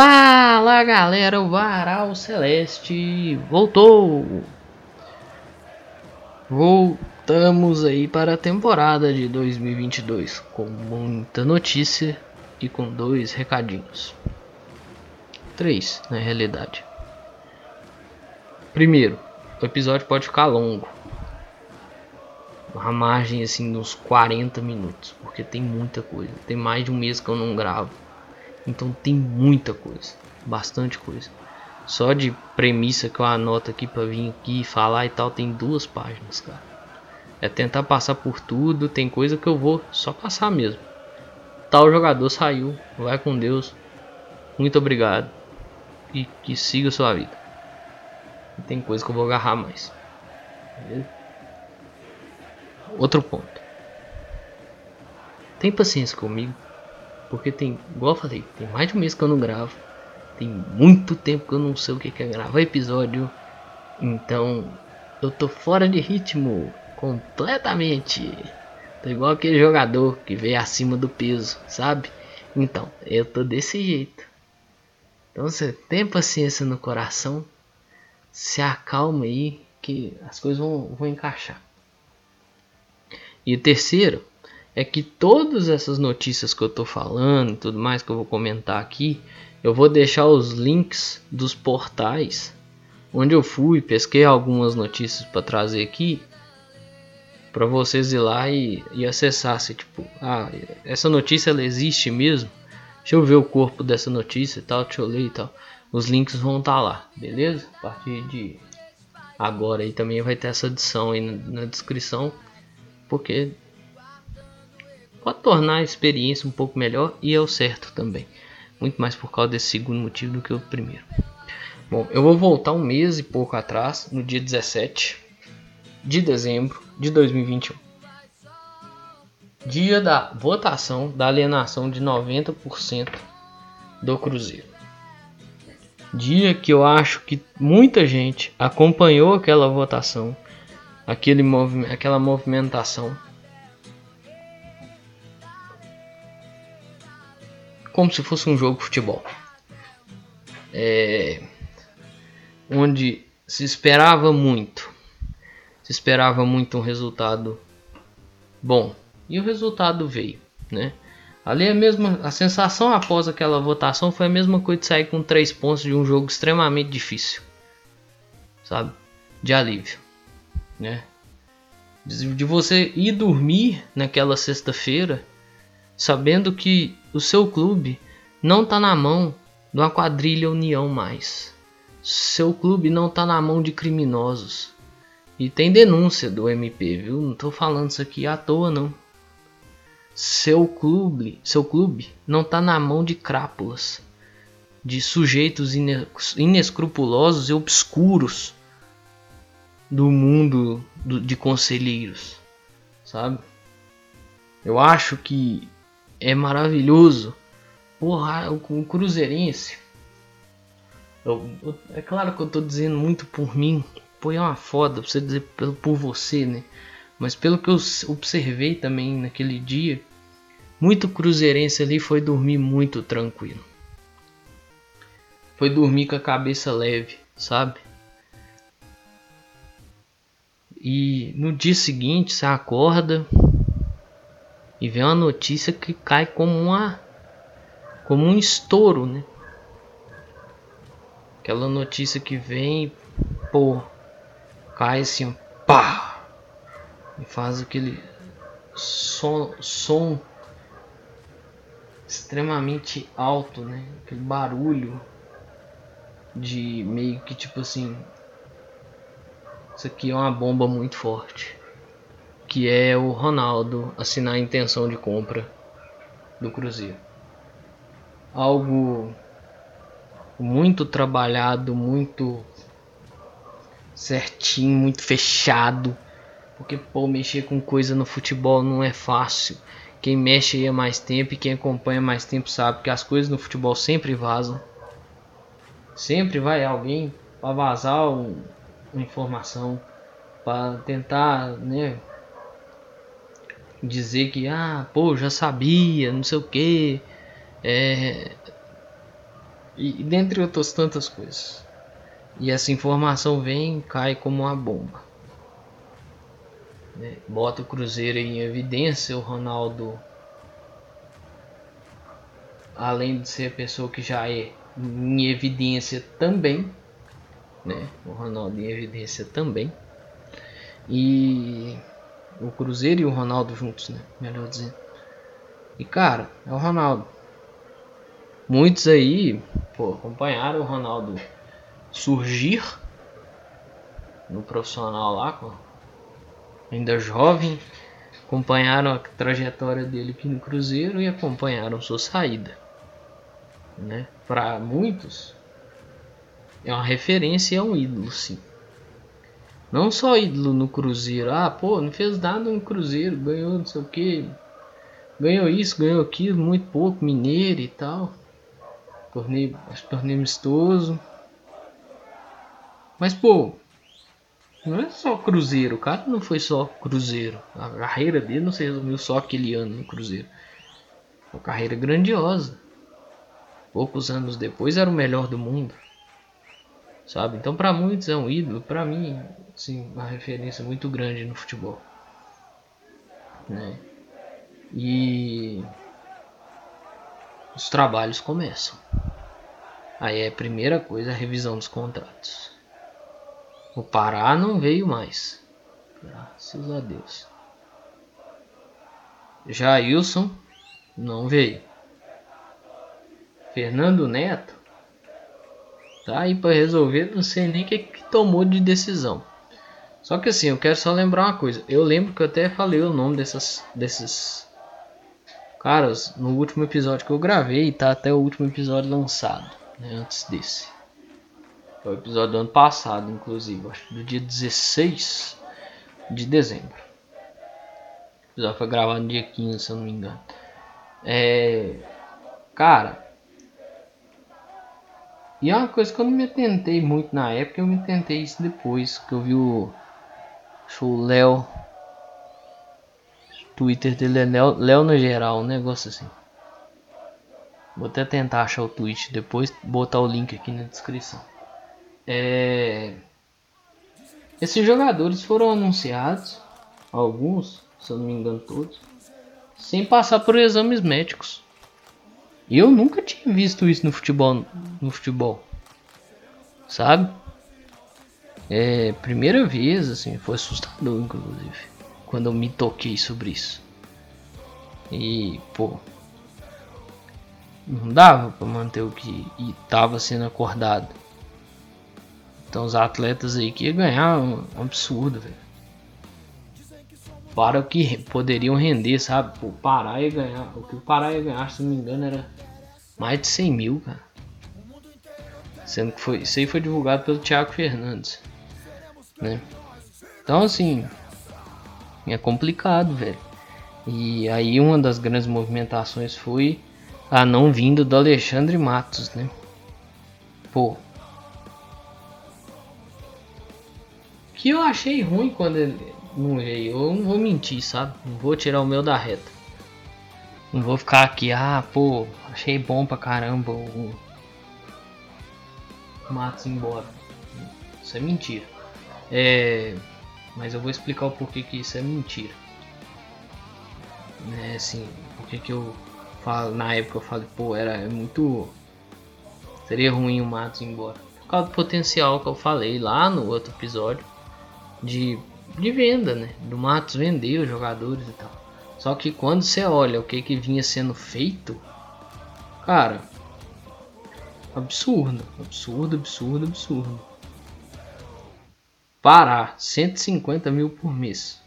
Fala galera, o Varal Celeste voltou! Voltamos aí para a temporada de 2022 com muita notícia e com dois recadinhos. Três, na realidade. Primeiro, o episódio pode ficar longo. Uma margem assim de uns 40 minutos, porque tem muita coisa. Tem mais de um mês que eu não gravo. Então tem muita coisa, bastante coisa. Só de premissa que eu anoto aqui para vir aqui falar e tal, tem duas páginas, cara. É tentar passar por tudo, tem coisa que eu vou só passar mesmo. Tal jogador saiu, vai com Deus. Muito obrigado. E que siga sua vida. Tem coisa que eu vou agarrar mais. Beleza? Outro ponto. Tem paciência comigo. Porque tem, igual eu falei, tem mais de um mês que eu não gravo. Tem muito tempo que eu não sei o que é gravar episódio. Então eu tô fora de ritmo completamente. Tô igual aquele jogador que veio acima do peso, sabe? Então, eu tô desse jeito. Então você tem paciência no coração. Se acalma aí que as coisas vão, vão encaixar. E o terceiro é que todas essas notícias que eu tô falando e tudo mais que eu vou comentar aqui, eu vou deixar os links dos portais onde eu fui, pesquei algumas notícias para trazer aqui para vocês ir lá e, e acessar se tipo, ah, essa notícia ela existe mesmo. Deixa eu ver o corpo dessa notícia e tal, deixa eu ler e tal. Os links vão estar tá lá, beleza? A partir de agora aí também vai ter essa edição aí na, na descrição, porque pode tornar a experiência um pouco melhor e é o certo também. Muito mais por causa desse segundo motivo do que o primeiro. Bom, eu vou voltar um mês e pouco atrás, no dia 17 de dezembro de 2021. Dia da votação da alienação de 90% do Cruzeiro. Dia que eu acho que muita gente acompanhou aquela votação, aquele movi aquela movimentação como se fosse um jogo de futebol. É, onde se esperava muito. Se esperava muito um resultado bom. E o resultado veio, né? Ali é a mesma a sensação após aquela votação foi a mesma coisa de sair com três pontos de um jogo extremamente difícil. Sabe? De alívio, né? De você ir dormir naquela sexta-feira sabendo que o seu clube não está na mão de uma quadrilha União mais. Seu clube não está na mão de criminosos. E tem denúncia do MP, viu? Não estou falando isso aqui à toa não. Seu clube, seu clube não está na mão de crápulas, de sujeitos inescrupulosos e obscuros do mundo de conselheiros, sabe? Eu acho que é maravilhoso. Porra, o, o Cruzeirense. Eu, eu, é claro que eu tô dizendo muito por mim. Pô, é uma foda pra você dizer por, por você, né? Mas pelo que eu observei também naquele dia, muito cruzeirense ali foi dormir muito tranquilo. Foi dormir com a cabeça leve, sabe? E no dia seguinte você acorda, e vem uma notícia que cai como uma como um estouro, né? Aquela notícia que vem, pô, cai assim, pá, e faz aquele som, som extremamente alto, né? Aquele barulho de meio que tipo assim, isso aqui é uma bomba muito forte que é o Ronaldo assinar a intenção de compra do Cruzeiro. Algo muito trabalhado, muito certinho, muito fechado. Porque pô, mexer com coisa no futebol não é fácil. Quem mexe aí há mais tempo e quem acompanha mais tempo sabe que as coisas no futebol sempre vazam. Sempre vai alguém para vazar uma informação, para tentar, né, dizer que, ah, pô, já sabia, não sei o que. É... E, dentre outras tantas coisas. E essa informação vem cai como uma bomba. Né? Bota o Cruzeiro em evidência, o Ronaldo, além de ser a pessoa que já é em evidência também, né? O Ronaldo em evidência também. E o Cruzeiro e o Ronaldo juntos, né? Melhor dizendo. E cara, é o Ronaldo. Muitos aí, pô, acompanharam o Ronaldo surgir no profissional lá, ainda jovem, acompanharam a trajetória dele aqui no Cruzeiro e acompanharam sua saída. Né? Para muitos, é uma referência e é um ídolo, sim. Não só ídolo no Cruzeiro, ah, pô, não fez nada no Cruzeiro, ganhou não sei o que, ganhou isso, ganhou aquilo, muito pouco, mineiro e tal. Torneio, torneio amistoso. Mas, pô, não é só Cruzeiro. O cara não foi só Cruzeiro. A carreira dele não se resumiu só aquele ano no Cruzeiro. Uma carreira grandiosa. Poucos anos depois era o melhor do mundo. Sabe? Então, para muitos é um ídolo. Para mim, sim, uma referência muito grande no futebol. Né? E os trabalhos começam. Aí é a primeira coisa a revisão dos contratos. O Pará não veio mais. Graças a Deus. Jailson não veio. Fernando Neto tá aí para resolver, não sei nem o que, que tomou de decisão. Só que assim, eu quero só lembrar uma coisa. Eu lembro que eu até falei o nome dessas, desses caras no último episódio que eu gravei, tá até o último episódio lançado, né, antes desse. Foi o episódio do ano passado, inclusive, acho do dia 16 de dezembro. O episódio foi gravado no dia 15, se eu não me engano. É. Cara. E é uma coisa que eu não me atentei muito na época, eu me tentei isso depois, que eu vi o. O Léo. Twitter dele é Léo na geral, um negócio assim. Vou até tentar achar o tweet depois, botar o link aqui na descrição. É... Esses jogadores foram anunciados, alguns, se eu não me engano todos, sem passar por exames médicos. Eu nunca tinha visto isso no futebol, no futebol, sabe? É primeira vez, assim, foi assustador, inclusive, quando eu me toquei sobre isso. E, pô, não dava para manter o que estava sendo acordado. Então os atletas aí que ganhar um, absurdo, velho. Para o que poderiam render, sabe? O Pará ia ganhar. O que o Pará ia ganhar, se não me engano, era mais de 100 mil, cara. Sendo que foi, isso aí foi divulgado pelo Thiago Fernandes. Né? Então assim. É complicado, velho. E aí uma das grandes movimentações foi a não vinda do Alexandre Matos, né? Pô, Que eu achei ruim quando ele não veio. Eu não vou mentir, sabe? Não vou tirar o meu da reta. Não vou ficar aqui, ah, pô, achei bom pra caramba o Matos embora. Isso é mentira. É, mas eu vou explicar o porquê que isso é mentira. É assim, porque que eu falo, na época eu falei, pô, era muito seria ruim o Matos embora. Por causa do potencial que eu falei lá no outro episódio de, de venda, né? Do Matos vender os jogadores e tal. Só que quando você olha o que, que vinha sendo feito, cara, absurdo, absurdo, absurdo, absurdo. Pará, 150 mil por mês.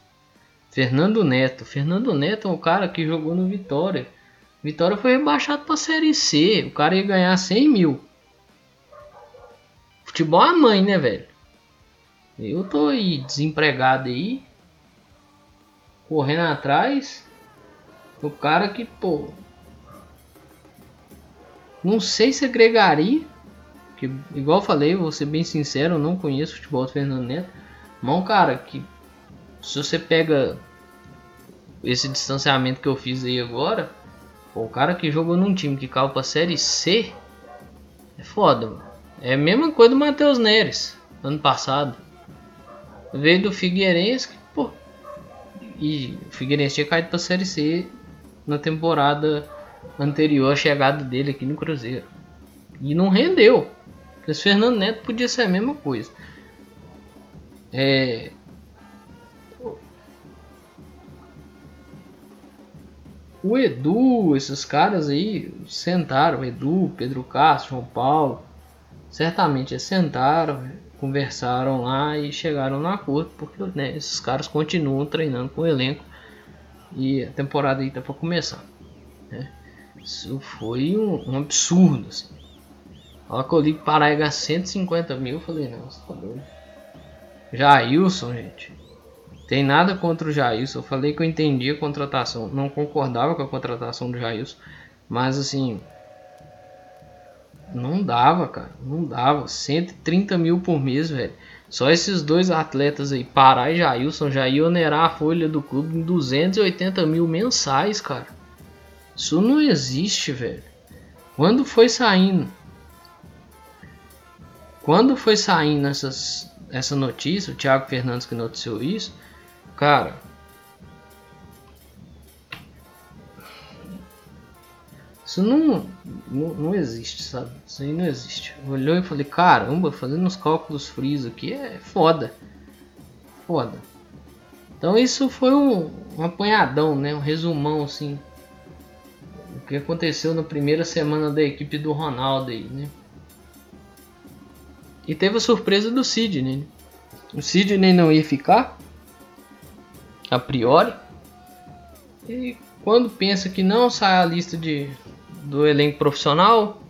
Fernando Neto. Fernando Neto é um cara que jogou no Vitória. Vitória foi rebaixado para Série C. O cara ia ganhar 100 mil. Futebol é a mãe, né, velho? Eu tô aí desempregado aí, correndo atrás do cara que, pô, não sei se agregaria, que igual eu falei, vou ser bem sincero, eu não conheço futebol do Fernando Neto, mas um cara que se você pega esse distanciamento que eu fiz aí agora, pô, o cara que jogou num time que caiu pra série C, é foda, mano. É a mesma coisa do Matheus Neres, ano passado. Veio do Figueirense, pô. E o Figueirense tinha caído pra Série C na temporada anterior à chegada dele aqui no Cruzeiro. E não rendeu. Esse Fernando Neto podia ser a mesma coisa. É, o Edu, esses caras aí sentaram, Edu, Pedro Castro, João Paulo, certamente sentaram, conversaram lá e chegaram no acordo, porque né, esses caras continuam treinando com o elenco e a temporada aí tá para começar. Né? Isso foi um, um absurdo, assim. Olha que eu li que Paraíba 150 mil, eu falei, não, você tá doido. Jailson, gente. Tem nada contra o Jailson. Eu falei que eu entendia a contratação. Não concordava com a contratação do Jailson. Mas assim. Não dava, cara. Não dava. 130 mil por mês, velho. Só esses dois atletas aí, Pará e Jailson, já ia onerar a folha do clube em 280 mil mensais, cara. Isso não existe, velho. Quando foi saindo. Quando foi saindo essas, essa notícia, o Thiago Fernandes que noticiou isso, Cara. Isso não, não, não existe, sabe? Isso aí não existe. Olhou e falei, caramba, fazendo os cálculos frios aqui é foda. Foda. Então isso foi um, um apanhadão, né? Um resumão assim. O que aconteceu na primeira semana da equipe do Ronaldo aí, né? E teve a surpresa do Sidney. Né? O Sidney não ia ficar a priori. E quando pensa que não sai a lista de, do elenco profissional,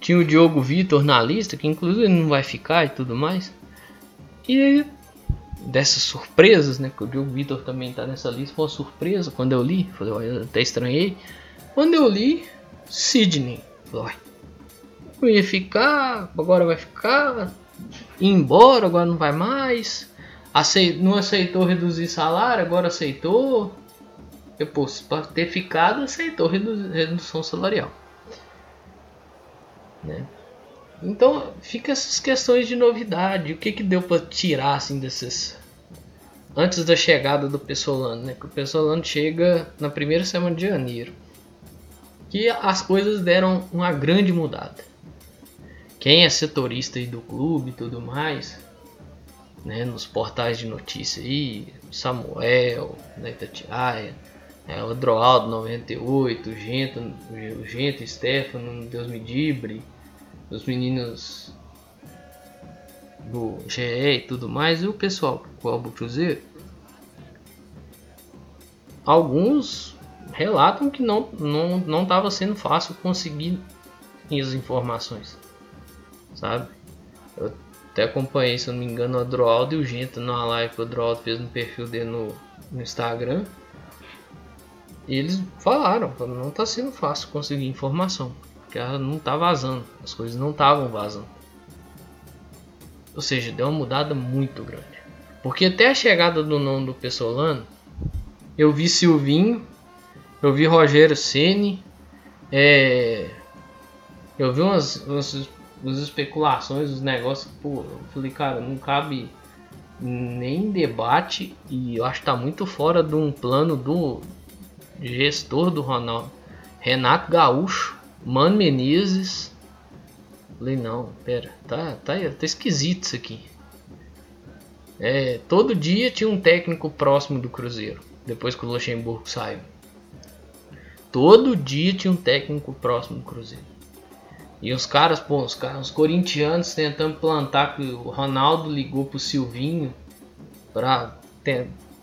tinha o Diogo Vitor na lista, que inclusive não vai ficar e tudo mais. E dessas surpresas, né? Que o Diogo Vitor também está nessa lista, foi uma surpresa quando eu li. Eu até estranhei. Quando eu li, Sidney. Não ia ficar, agora vai ficar. Ir embora, agora não vai mais não aceitou reduzir salário, agora aceitou. Depois, para ter ficado, aceitou redução salarial. Né? Então, fica essas questões de novidade. O que, que deu para tirar assim desses. Antes da chegada do Pessolano, né? Que o Pessolano chega na primeira semana de janeiro. Que as coisas deram uma grande mudada. Quem é setorista aí do clube e tudo mais, né, nos portais de notícia aí, Samuel, da Itatiaia, é, o Droaldo 98, o Gento, o Gento, o Stefano, Deus me dibre, os meninos do GE e tudo mais, e o pessoal do Albo Cruzeiro, alguns relatam que não não não estava sendo fácil conseguir as informações, sabe? Eu até acompanhei, se eu não me engano, o Adroaldo e o Gento numa live que o Adroaldo fez no perfil dele no, no Instagram. E eles falaram, não está sendo fácil conseguir informação, porque ela não está vazando, as coisas não estavam vazando. Ou seja, deu uma mudada muito grande. Porque até a chegada do nome do Pessolano, eu vi Silvinho, eu vi Rogério Ceni, é, eu vi umas, umas as especulações, os negócios, pô, eu falei, cara, não cabe nem debate e eu acho que tá muito fora de um plano do gestor do Ronaldo. Renato Gaúcho, Mano Menezes. Falei, não, pera, tá, tá, tá esquisito isso aqui. É, todo dia tinha um técnico próximo do Cruzeiro, depois que o Luxemburgo saiu. Todo dia tinha um técnico próximo do Cruzeiro. E os caras, pô, os, caras, os corintianos tentando plantar que o Ronaldo ligou pro Silvinho pra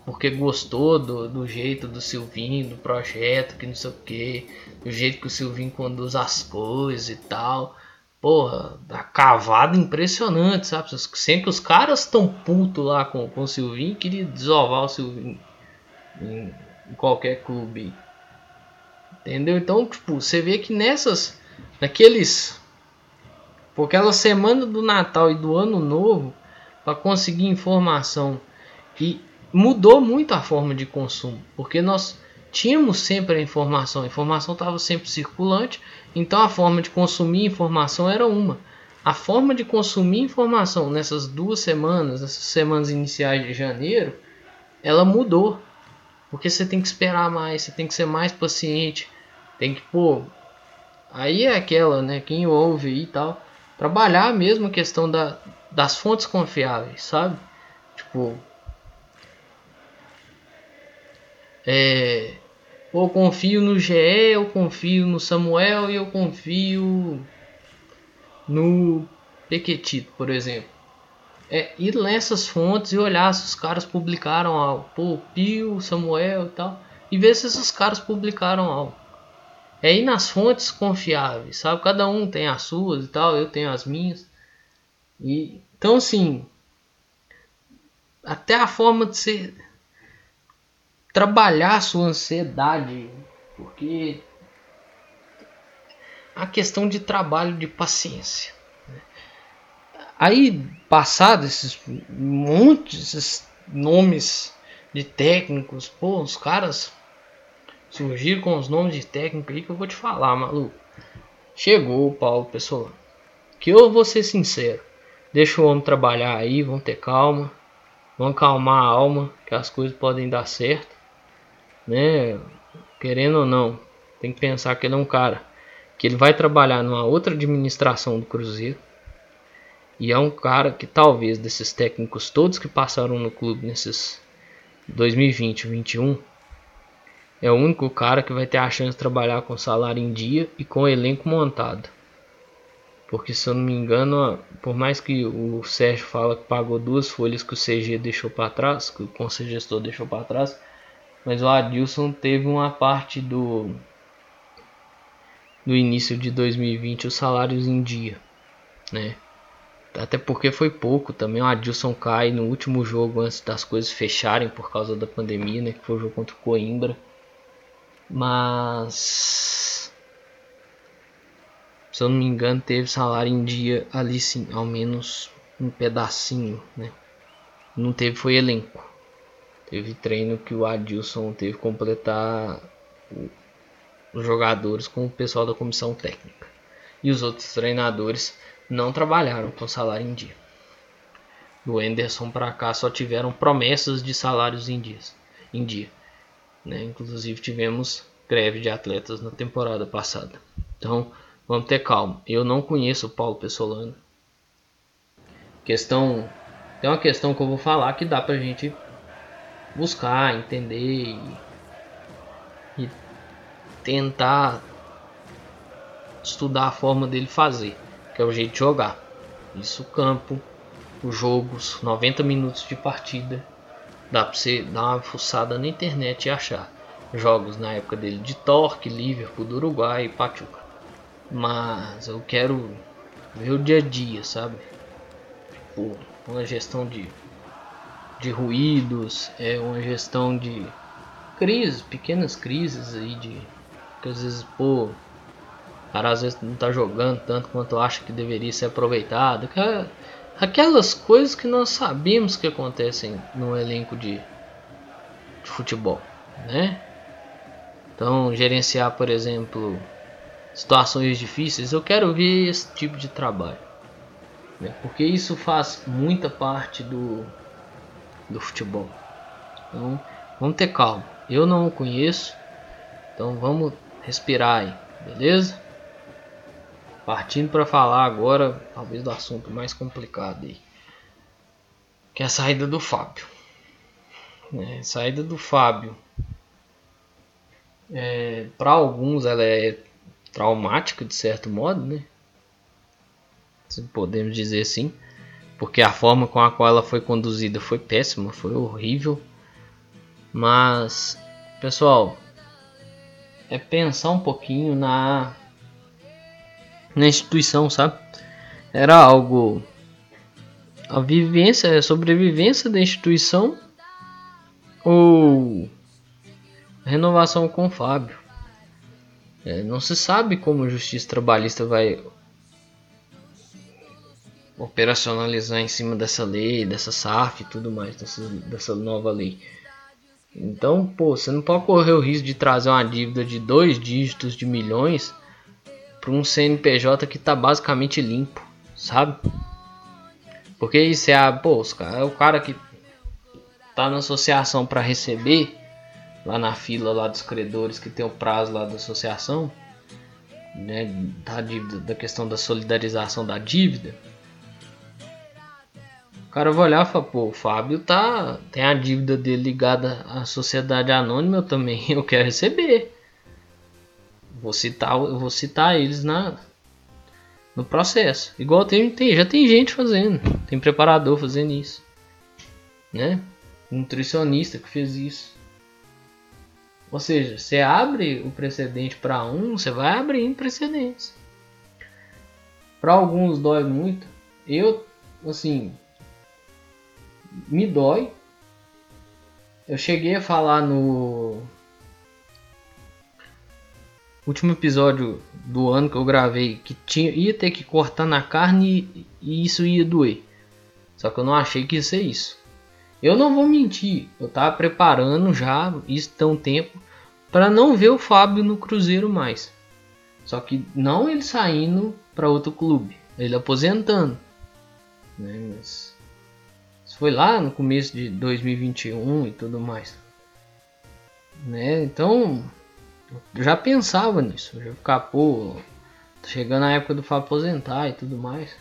porque gostou do, do jeito do Silvinho, do projeto, que não sei o que, do jeito que o Silvinho conduz as coisas e tal. Porra, a cavada impressionante, sabe? Sempre os caras estão putos lá com, com o Silvinho, queria desovar o Silvinho em, em qualquer clube. Entendeu? Então, tipo, você vê que nessas naqueles por aquela semana do Natal e do Ano Novo para conseguir informação e mudou muito a forma de consumo, porque nós tínhamos sempre a informação, a informação estava sempre circulante, então a forma de consumir informação era uma. A forma de consumir informação nessas duas semanas, essas semanas iniciais de janeiro, ela mudou. Porque você tem que esperar mais, você tem que ser mais paciente, tem que, pô. Aí é aquela, né? Quem ouve e tal. Trabalhar mesmo a questão da, das fontes confiáveis, sabe? Tipo. É. Eu confio no GE, eu confio no Samuel e eu confio no Pequetito, por exemplo. É ir nessas fontes e olhar se os caras publicaram algo. Pô, Pio, Samuel e tal. E ver se esses caras publicaram algo. É ir nas fontes confiáveis, sabe? Cada um tem as suas e tal, eu tenho as minhas. E, então, assim, até a forma de ser trabalhar a sua ansiedade, porque a questão de trabalho de paciência. Né? Aí, passado esses montes, esses nomes de técnicos, pô, os caras surgiram com os nomes de técnico aí que eu vou te falar, maluco. Chegou o Paulo Pessoa. Que eu vou ser sincero. Deixa o homem trabalhar aí, vão ter calma. Vão acalmar a alma, que as coisas podem dar certo. Né? Querendo ou não, tem que pensar que ele é um cara que ele vai trabalhar numa outra administração do Cruzeiro. E é um cara que talvez desses técnicos todos que passaram no clube nesses 2020 e 2021 é o único cara que vai ter a chance de trabalhar com salário em dia e com elenco montado. Porque se eu não me engano, por mais que o Sérgio fala que pagou duas folhas que o CG deixou para trás, que o conselho gestor deixou para trás, mas o Adilson teve uma parte do no início de 2020 os salários em dia, né? Até porque foi pouco também. O Adilson cai no último jogo antes das coisas fecharem por causa da pandemia, né? Que foi o jogo contra o Coimbra. Mas. Se eu não me engano, teve salário em dia ali sim, ao menos um pedacinho, né? Não teve foi elenco. Teve treino que o Adilson teve que completar os jogadores com o pessoal da comissão técnica. E os outros treinadores não trabalharam com salário em dia. Do Enderson para cá só tiveram promessas de salários em, dias, em dia. Né? Inclusive tivemos greve de atletas na temporada passada. Então vamos ter calma. Eu não conheço o Paulo Pessolano. Questão tem uma questão que eu vou falar que dá pra gente buscar, entender e, e tentar estudar a forma dele fazer, que é o jeito de jogar. Isso, campo, os jogos, 90 minutos de partida. Dá pra você dar uma fuçada na internet e achar jogos na época dele de Torque, Liverpool, do Uruguai e Pachuca. Mas eu quero ver o dia a dia, sabe? Tipo, uma gestão de, de ruídos, é uma gestão de crises, pequenas crises aí de que às vezes, pô, cara às vezes não tá jogando tanto quanto acha que deveria ser aproveitado. Aquelas coisas que nós sabemos que acontecem no elenco de, de futebol, né? Então, gerenciar, por exemplo, situações difíceis, eu quero ver esse tipo de trabalho. Né? Porque isso faz muita parte do, do futebol. Então, vamos ter calma. Eu não o conheço, então vamos respirar aí, beleza? Partindo para falar agora, talvez do assunto mais complicado aí, que é a saída do Fábio. É, saída do Fábio, é, para alguns ela é traumática de certo modo, né? Se podemos dizer assim, porque a forma com a qual ela foi conduzida foi péssima, foi horrível. Mas, pessoal, é pensar um pouquinho na na instituição, sabe? Era algo a vivência, a sobrevivência da instituição ou renovação com o Fábio. É, não se sabe como a justiça trabalhista vai operacionalizar em cima dessa lei, dessa SAF e tudo mais, dessa, dessa nova lei. Então, pô, você não pode correr o risco de trazer uma dívida de dois dígitos de milhões para um CNPJ que tá basicamente limpo, sabe? Porque isso é a, pô, é o cara que tá na associação para receber lá na fila lá dos credores que tem o prazo lá da associação, né, da dívida, da questão da solidarização da dívida. Cara vai olhar e falar, pô, o Fábio tá tem a dívida dele ligada à sociedade anônima, eu também eu quero receber. Vou citar, vou citar eles na no processo. Igual tem, tem já tem gente fazendo, tem preparador fazendo isso, né? nutricionista que fez isso. Ou seja, você abre o precedente para um, você vai abrindo precedentes. Para alguns dói muito. Eu, assim, me dói. Eu cheguei a falar no último episódio do ano que eu gravei que tinha, ia ter que cortar na carne e, isso ia doer. Só que eu não achei que ia ser isso. Eu não vou mentir, eu tava preparando já isso tão tempo para não ver o Fábio no Cruzeiro mais. Só que não ele saindo para outro clube, ele aposentando. Né? Mas foi lá no começo de 2021 e tudo mais. Né? Então já pensava nisso, já ficar, pô, tá chegando a época do Fábio aposentar e tudo mais.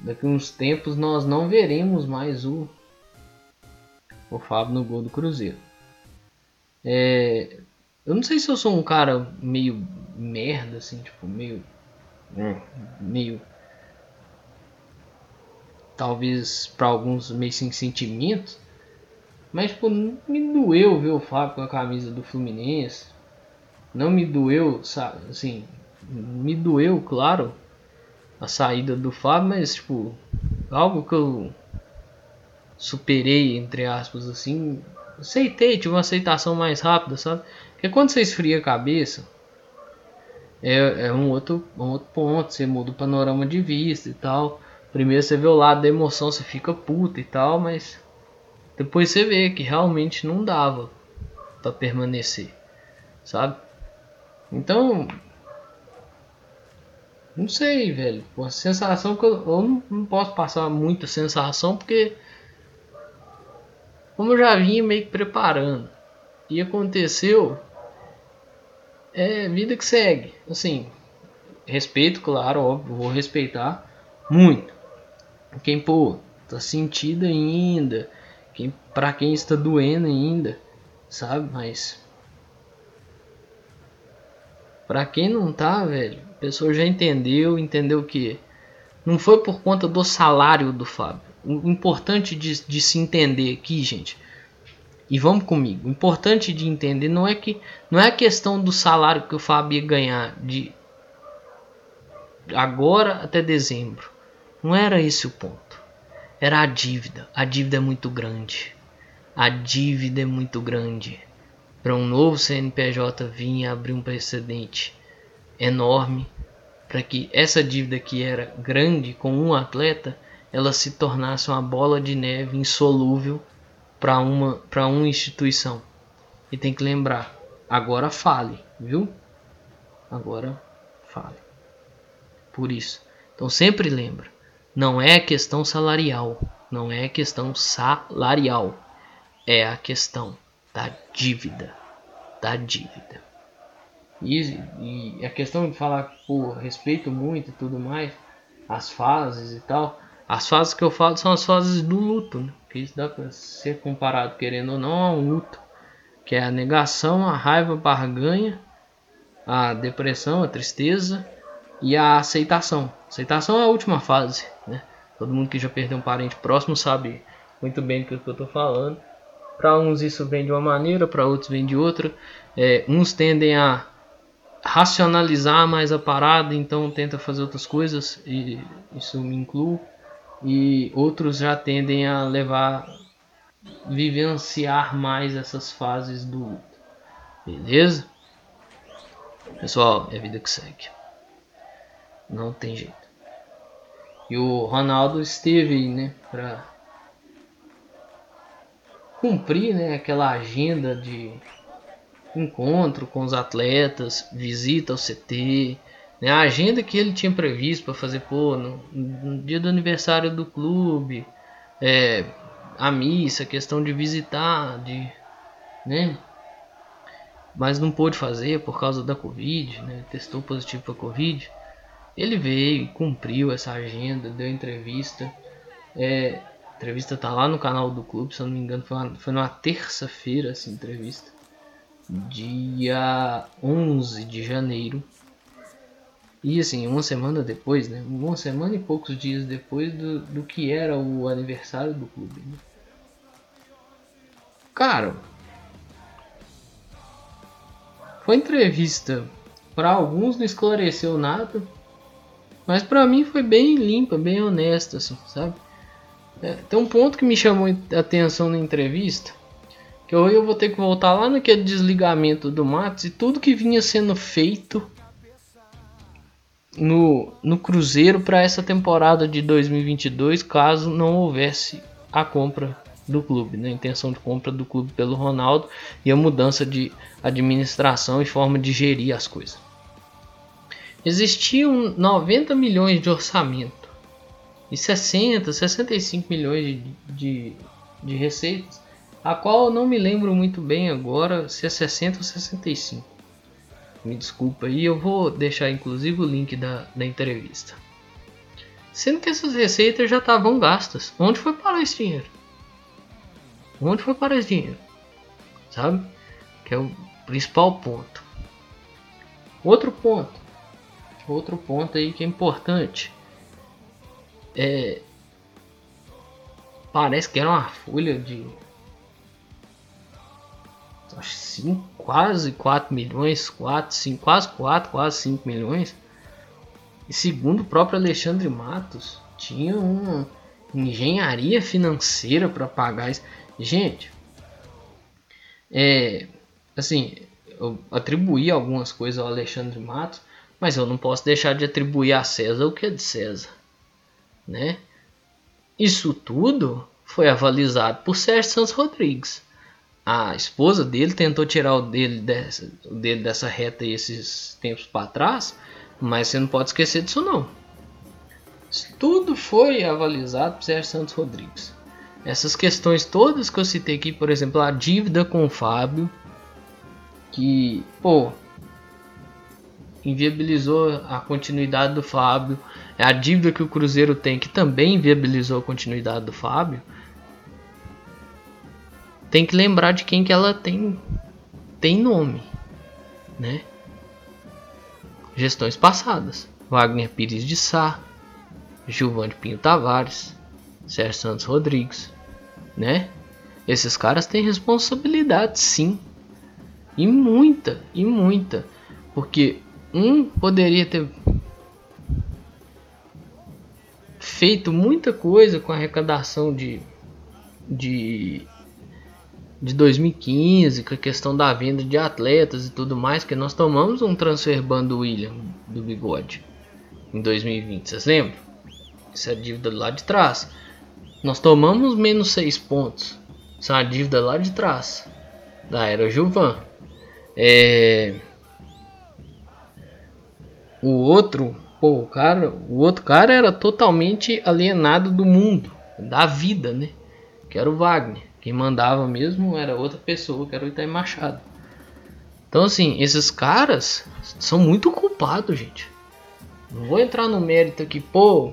Daqui uns tempos nós não veremos mais o o Fábio no gol do Cruzeiro. É, eu não sei se eu sou um cara meio merda, assim, tipo, meio. Hum, meio. Talvez para alguns meio sem sentimentos. Mas, tipo, me doeu ver o Fábio com a camisa do Fluminense. Não me doeu, sabe, assim. Me doeu, claro, a saída do Fábio, mas, tipo, algo que eu superei, entre aspas, assim. Aceitei, tive uma aceitação mais rápida, sabe? Porque quando você esfria a cabeça, é, é um, outro, um outro ponto, você muda o panorama de vista e tal. Primeiro você vê o lado da emoção, você fica puta e tal, mas depois você vê que realmente não dava para permanecer, sabe? Então, não sei, velho. Uma sensação que eu, eu não, não, posso passar muita sensação porque como eu já vinha meio que preparando. E aconteceu. É vida que segue. Assim, respeito, claro, óbvio, vou respeitar muito. Quem, pô, tá sentido ainda. Quem, pra quem está doendo ainda, sabe? Mas. Pra quem não tá, velho, a pessoa já entendeu, entendeu que não foi por conta do salário do Fábio o importante de, de se entender aqui, gente, e vamos comigo. O importante de entender não é que não é a questão do salário que o Fábio ia ganhar de agora até dezembro. Não era esse o ponto. Era a dívida. A dívida é muito grande. A dívida é muito grande. Para um novo CNPJ vir abrir um precedente enorme para que essa dívida que era grande com um atleta ela se tornasse uma bola de neve insolúvel para uma, para uma instituição. E tem que lembrar, agora fale, viu? Agora fale. Por isso. Então sempre lembra, não é questão salarial, não é questão salarial, é a questão da dívida, da dívida. E, e a questão de falar, pô, respeito muito e tudo mais, as fases e tal, as fases que eu falo são as fases do luto, né? que isso dá para ser comparado, querendo ou não, a um luto, que é a negação, a raiva, a barganha, a depressão, a tristeza e a aceitação. Aceitação é a última fase? Todo mundo que já perdeu um parente próximo sabe muito bem do que eu estou falando. Para uns isso vem de uma maneira, para outros vem de outra. É, uns tendem a racionalizar mais a parada, então tenta fazer outras coisas e isso me inclui e outros já tendem a levar vivenciar mais essas fases do luto. Beleza? Pessoal, é a vida que segue. Não tem jeito. E o Ronaldo esteve aí, né, pra cumprir né, aquela agenda de encontro com os atletas, visita ao CT, né, a agenda que ele tinha previsto para fazer pô, no, no, dia do aniversário do clube, é, a missa, questão de visitar, de, né, mas não pôde fazer por causa da Covid, né, testou positivo para Covid. Ele veio, cumpriu essa agenda, deu entrevista. É, a entrevista tá lá no canal do clube, se eu não me engano, foi, uma, foi numa terça-feira essa entrevista dia 11 de janeiro. E assim, uma semana depois, né? Uma semana e poucos dias depois do, do que era o aniversário do clube. Né? Cara, foi entrevista. Para alguns não esclareceu nada, mas para mim foi bem limpa, bem honesta, assim, sabe? É, tem um ponto que me chamou a atenção na entrevista que hoje eu vou ter que voltar lá naquele desligamento do Matos e tudo que vinha sendo feito no, no Cruzeiro para essa temporada de 2022, caso não houvesse a compra do clube, né? a intenção de compra do clube pelo Ronaldo e a mudança de administração e forma de gerir as coisas. Existiam 90 milhões de orçamento e 60, 65 milhões de, de, de receitas a qual eu não me lembro muito bem agora se é 60 ou 65. Me desculpa aí, eu vou deixar inclusive o link da, da entrevista. Sendo que essas receitas já estavam gastas. Onde foi parar esse dinheiro? Onde foi parar esse dinheiro? Sabe? Que é o principal ponto. Outro ponto. Outro ponto aí que é importante. É. Parece que era uma folha de acho quase 4 milhões, 4, 5, quase 4, quase 5 milhões. E segundo o próprio Alexandre Matos, tinha uma engenharia financeira para pagar isso. Gente, é, assim, eu atribuí algumas coisas ao Alexandre Matos, mas eu não posso deixar de atribuir a César o que é de César, né? Isso tudo foi avalizado por Sérgio Santos Rodrigues a esposa dele tentou tirar o dele dessa, o dele dessa reta esses tempos para trás, mas você não pode esquecer disso não. tudo foi avalizado por Sérgio Santos Rodrigues. Essas questões todas que eu citei aqui, por exemplo, a dívida com o Fábio, que, pô, inviabilizou a continuidade do Fábio, é a dívida que o Cruzeiro tem que também inviabilizou a continuidade do Fábio. Tem que lembrar de quem que ela tem tem nome, né? Gestões passadas: Wagner Pires de Sá, Gilvante Pinho Tavares, Sérgio Santos Rodrigues, né? Esses caras têm responsabilidade, sim, e muita, e muita, porque um poderia ter feito muita coisa com a arrecadação de, de de 2015, com a questão da venda de atletas e tudo mais, que nós tomamos um transfer ban do William, do Bigode, em 2020, vocês lembram? Essa é dívida lá de trás. Nós tomamos menos 6 pontos. Essa é a dívida lá de trás. Da era Gilvan. É... O outro, pô, o cara, o outro cara era totalmente alienado do mundo, da vida, né? Que era o Wagner. Quem mandava mesmo era outra pessoa, que era o Itaí Machado. Então, assim, esses caras são muito culpados, gente. Não vou entrar no mérito aqui, pô.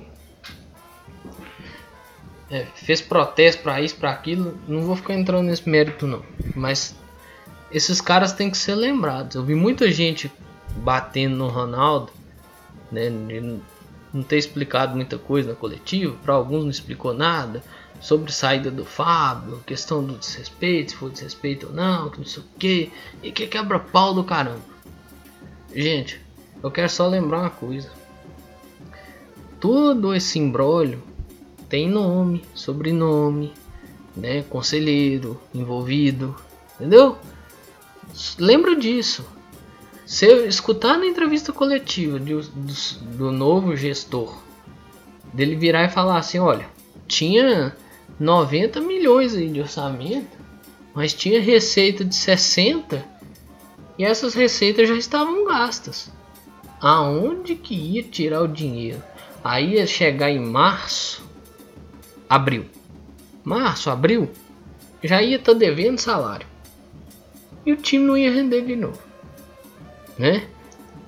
É, fez protesto para isso, para aquilo. Não vou ficar entrando nesse mérito, não. Mas esses caras têm que ser lembrados. Eu vi muita gente batendo no Ronaldo, né? Não ter explicado muita coisa na coletiva. Para alguns não explicou nada sobre saída do Fábio, questão do desrespeito, se foi desrespeito ou não, que não sei o que, e que quebra pau do caramba. Gente, eu quero só lembrar uma coisa. Todo esse embrólio tem nome, sobrenome, né, conselheiro envolvido, entendeu? Lembra disso. Se eu escutar na entrevista coletiva do, do, do novo gestor, dele virar e falar assim, olha, tinha 90 milhões aí de orçamento mas tinha receita de 60 e essas receitas já estavam gastas. Aonde que ia tirar o dinheiro? Aí ia chegar em março, abril. Março, abril, já ia estar tá devendo salário. E o time não ia render de novo. Né?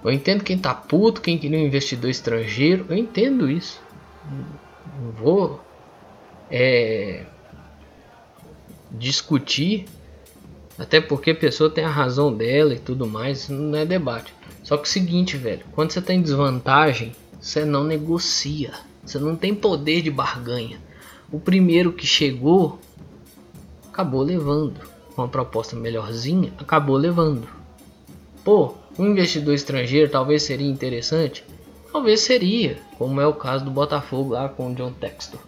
Eu entendo quem tá puto, quem queria um investidor estrangeiro, eu entendo isso. Não vou é, discutir, até porque a pessoa tem a razão dela e tudo mais, não é debate. Só que é o seguinte, velho, quando você tem desvantagem, você não negocia, você não tem poder de barganha. O primeiro que chegou acabou levando, uma proposta melhorzinha, acabou levando. Pô, um investidor estrangeiro talvez seria interessante? Talvez seria, como é o caso do Botafogo lá com o John Textor,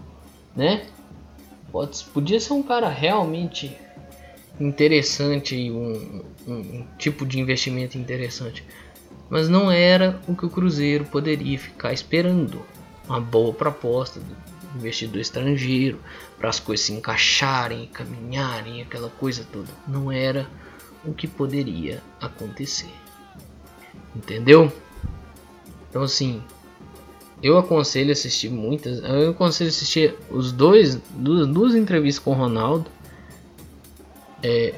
né? Pode, podia ser um cara realmente interessante e um, um, um tipo de investimento interessante, mas não era o que o Cruzeiro poderia ficar esperando. Uma boa proposta do investidor estrangeiro para as coisas se encaixarem, caminharem, aquela coisa toda. Não era o que poderia acontecer. Entendeu? Então assim, eu aconselho assistir muitas. Eu aconselho assistir os dois, duas, duas entrevistas com o Ronaldo. É,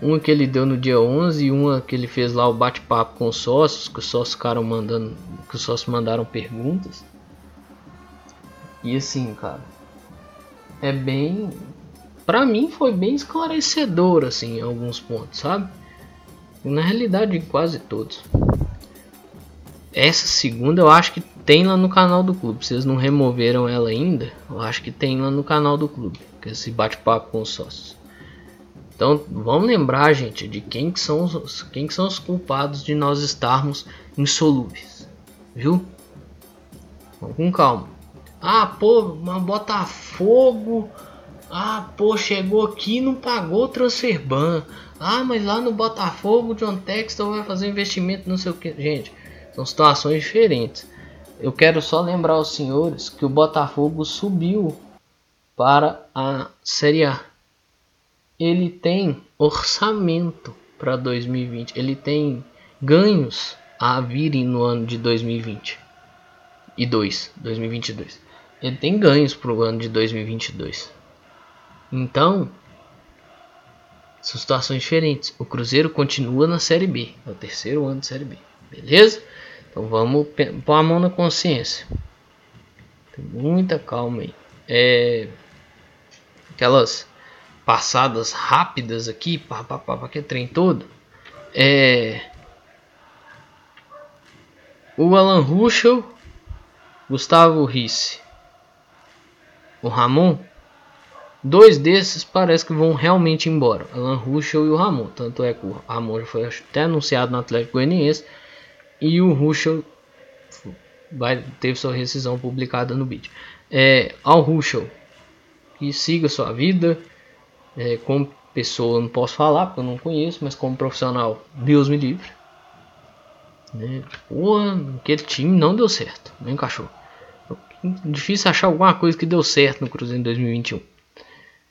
uma que ele deu no dia 11 e uma que ele fez lá o bate-papo com os sócios, que os sócios ficaram mandando, que os sócios mandaram perguntas. E assim, cara, é bem, para mim foi bem esclarecedor assim, em alguns pontos, sabe? Na realidade, em quase todos. Essa segunda eu acho que tem lá no canal do clube. Vocês não removeram ela ainda? Eu acho que tem lá no canal do clube. Que é esse bate-papo com os sócios. Então vamos lembrar, gente, de quem que são os, quem que são os culpados de nós estarmos insolúveis. Viu? Vamos com calma. Ah, pô, mas Botafogo. Ah, pô, chegou aqui e não pagou o transfer ban. Ah, mas lá no Botafogo o John Textor vai fazer investimento não sei o que. Gente, são situações diferentes. Eu quero só lembrar aos senhores que o Botafogo subiu para a Série A. Ele tem orçamento para 2020. Ele tem ganhos a virem no ano de 2020 e 2, 2022. Ele tem ganhos para o ano de 2022. Então, são situações diferentes. O Cruzeiro continua na Série B, é o terceiro ano de Série B, beleza? Então vamos pôr a mão na consciência. Tem muita calma aí. É, aquelas passadas rápidas aqui, pá, pá, pá, pá, que trem todo. É, o Alan Ruschel, Gustavo Risse, o Ramon, dois desses parece que vão realmente embora. Alan Ruschel e o Ramon. Tanto é que o Ramon já foi até anunciado no Atlético Goianiense e o Ruschel vai, teve sua rescisão publicada no vídeo. É, ao Ruschel, que siga sua vida, é, como pessoa não posso falar porque eu não conheço, mas como profissional, Deus me livre. Né? Porra, aquele time não deu certo, não encaixou. Difícil achar alguma coisa que deu certo no Cruzeiro em 2021.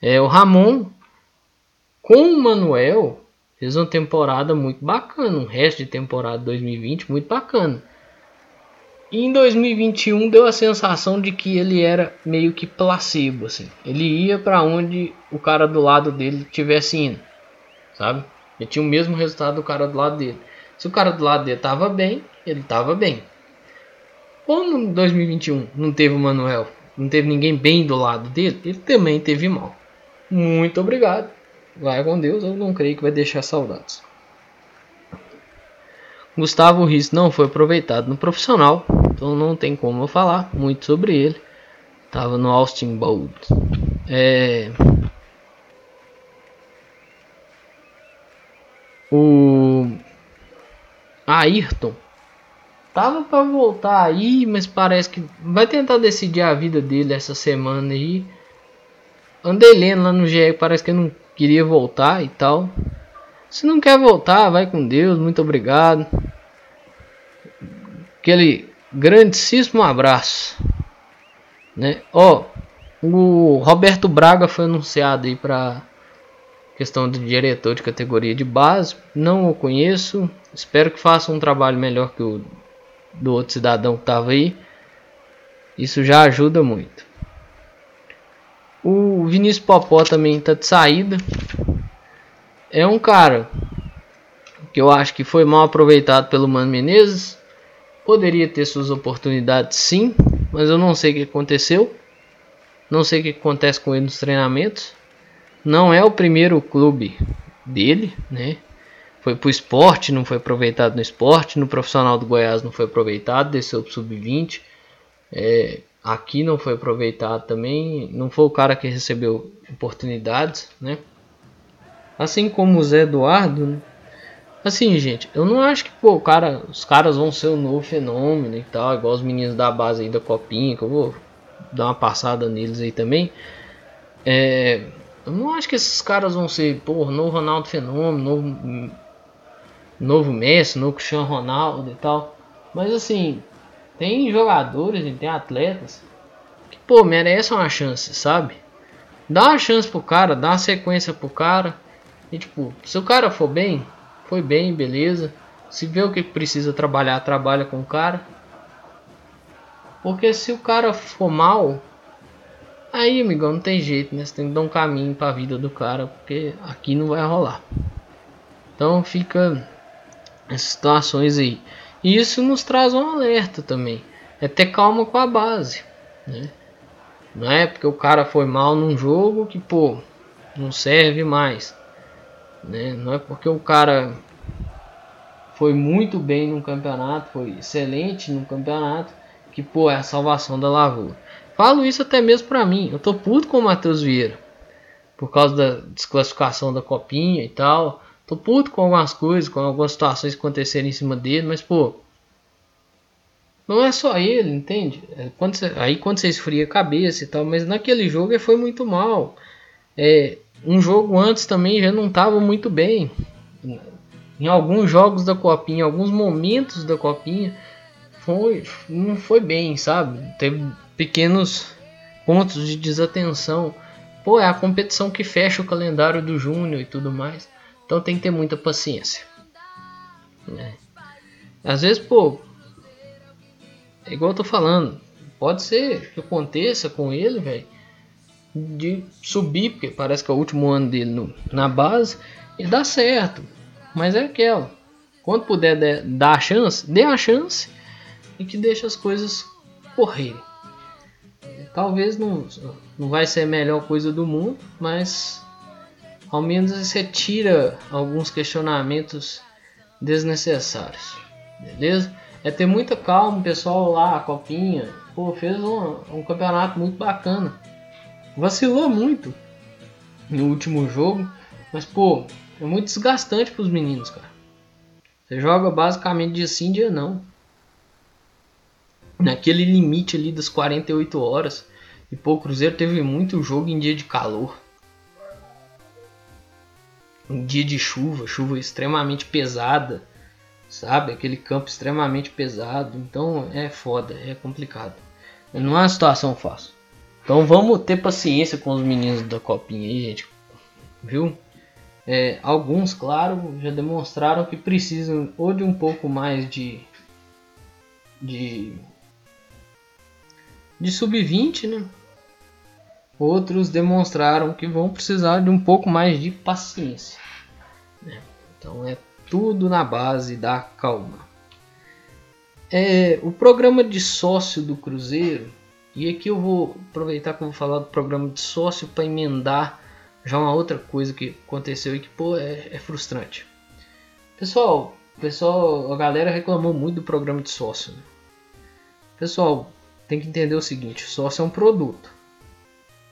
É, o Ramon com o Manuel Fez uma temporada muito bacana, um resto de temporada 2020 muito bacana. E em 2021 deu a sensação de que ele era meio que placebo, assim. Ele ia para onde o cara do lado dele tivesse indo, sabe? Ele tinha o mesmo resultado do cara do lado dele. Se o cara do lado dele tava bem, ele tava bem. Como em 2021 não teve o Manuel, não teve ninguém bem do lado dele, ele também teve mal. Muito obrigado. Vai com Deus, eu não creio que vai deixar saudades. Gustavo Riz não foi aproveitado no profissional, então não tem como eu falar muito sobre ele. Tava no Austin Bold. É... O Ayrton tava para voltar aí, mas parece que vai tentar decidir a vida dele essa semana aí. Andei lendo lá no GE, parece que não queria voltar e tal. Se não quer voltar, vai com Deus, muito obrigado. Aquele grandíssimo abraço. Né? Ó, o Roberto Braga foi anunciado aí para questão do diretor de categoria de base. Não o conheço. Espero que faça um trabalho melhor que o do outro cidadão que estava aí. Isso já ajuda muito. O Vinícius Popó também está de saída. É um cara que eu acho que foi mal aproveitado pelo Mano Menezes. Poderia ter suas oportunidades sim, mas eu não sei o que aconteceu. Não sei o que acontece com ele nos treinamentos. Não é o primeiro clube dele, né? Foi pro esporte, não foi aproveitado no esporte. No profissional do Goiás não foi aproveitado, desceu pro sub-20. É, aqui não foi aproveitado também. Não foi o cara que recebeu oportunidades, né? Assim como o Zé Eduardo, né? Assim, gente, eu não acho que pô, cara, os caras vão ser um novo fenômeno e tal, igual os meninos da base aí da Copinha, que eu vou dar uma passada neles aí também. É, eu não acho que esses caras vão ser, pô, novo Ronaldo Fenômeno, novo, novo Messi, novo Cristiano Ronaldo e tal. Mas assim, tem jogadores e tem atletas que, pô, merecem uma chance, sabe? Dá uma chance pro cara, dá uma sequência pro cara. E tipo, se o cara for bem, foi bem, beleza. Se vê o que precisa trabalhar, trabalha com o cara. Porque se o cara for mal, aí, amigão, não tem jeito, né? Você tem que dar um caminho para a vida do cara, porque aqui não vai rolar. Então fica essas situações aí. E isso nos traz um alerta também. É ter calma com a base, né? Não é porque o cara foi mal num jogo que, pô, não serve mais. Né? Não é porque o cara foi muito bem no campeonato, foi excelente no campeonato, que pô, é a salvação da lavoura. Falo isso até mesmo pra mim. Eu tô puto com o Matheus Vieira. Por causa da desclassificação da copinha e tal. Tô puto com algumas coisas, com algumas situações que aconteceram em cima dele, mas pô. Não é só ele, entende? É, quando você, aí quando você esfria a cabeça e tal, mas naquele jogo ele foi muito mal. É, um jogo antes também já não estava muito bem. Em alguns jogos da copinha, em alguns momentos da copinha, foi, não foi bem, sabe? Teve pequenos pontos de desatenção. Pô, é a competição que fecha o calendário do Júnior e tudo mais. Então tem que ter muita paciência. Né? Às vezes, pô, é igual eu tô falando. Pode ser que aconteça com ele, velho de subir, porque parece que é o último ano dele no, na base, e dá certo. Mas é aquela. Quando puder dar a chance, dê a chance e que deixe as coisas correrem. Talvez não, não vai ser a melhor coisa do mundo, mas ao menos você tira alguns questionamentos desnecessários. Beleza? É ter muita calma, pessoal lá, a copinha, pô, fez um, um campeonato muito bacana vacilou muito no último jogo, mas pô, é muito desgastante para os meninos, cara. Você joga basicamente dia sim, dia não. Naquele limite ali das 48 horas. E pô, o Cruzeiro teve muito jogo em dia de calor. Um dia de chuva, chuva extremamente pesada. Sabe? Aquele campo extremamente pesado. Então é foda, é complicado. Não é uma situação fácil. Então vamos ter paciência com os meninos da copinha aí, gente. Viu? É, alguns, claro, já demonstraram que precisam ou de um pouco mais de de de sub-20, né? Outros demonstraram que vão precisar de um pouco mais de paciência. Então é tudo na base da calma. É, o programa de sócio do Cruzeiro e aqui eu vou aproveitar que eu vou falar do programa de sócio para emendar já uma outra coisa que aconteceu e que pô, é, é frustrante. Pessoal, pessoal, a galera reclamou muito do programa de sócio. Né? Pessoal, tem que entender o seguinte: sócio é um produto.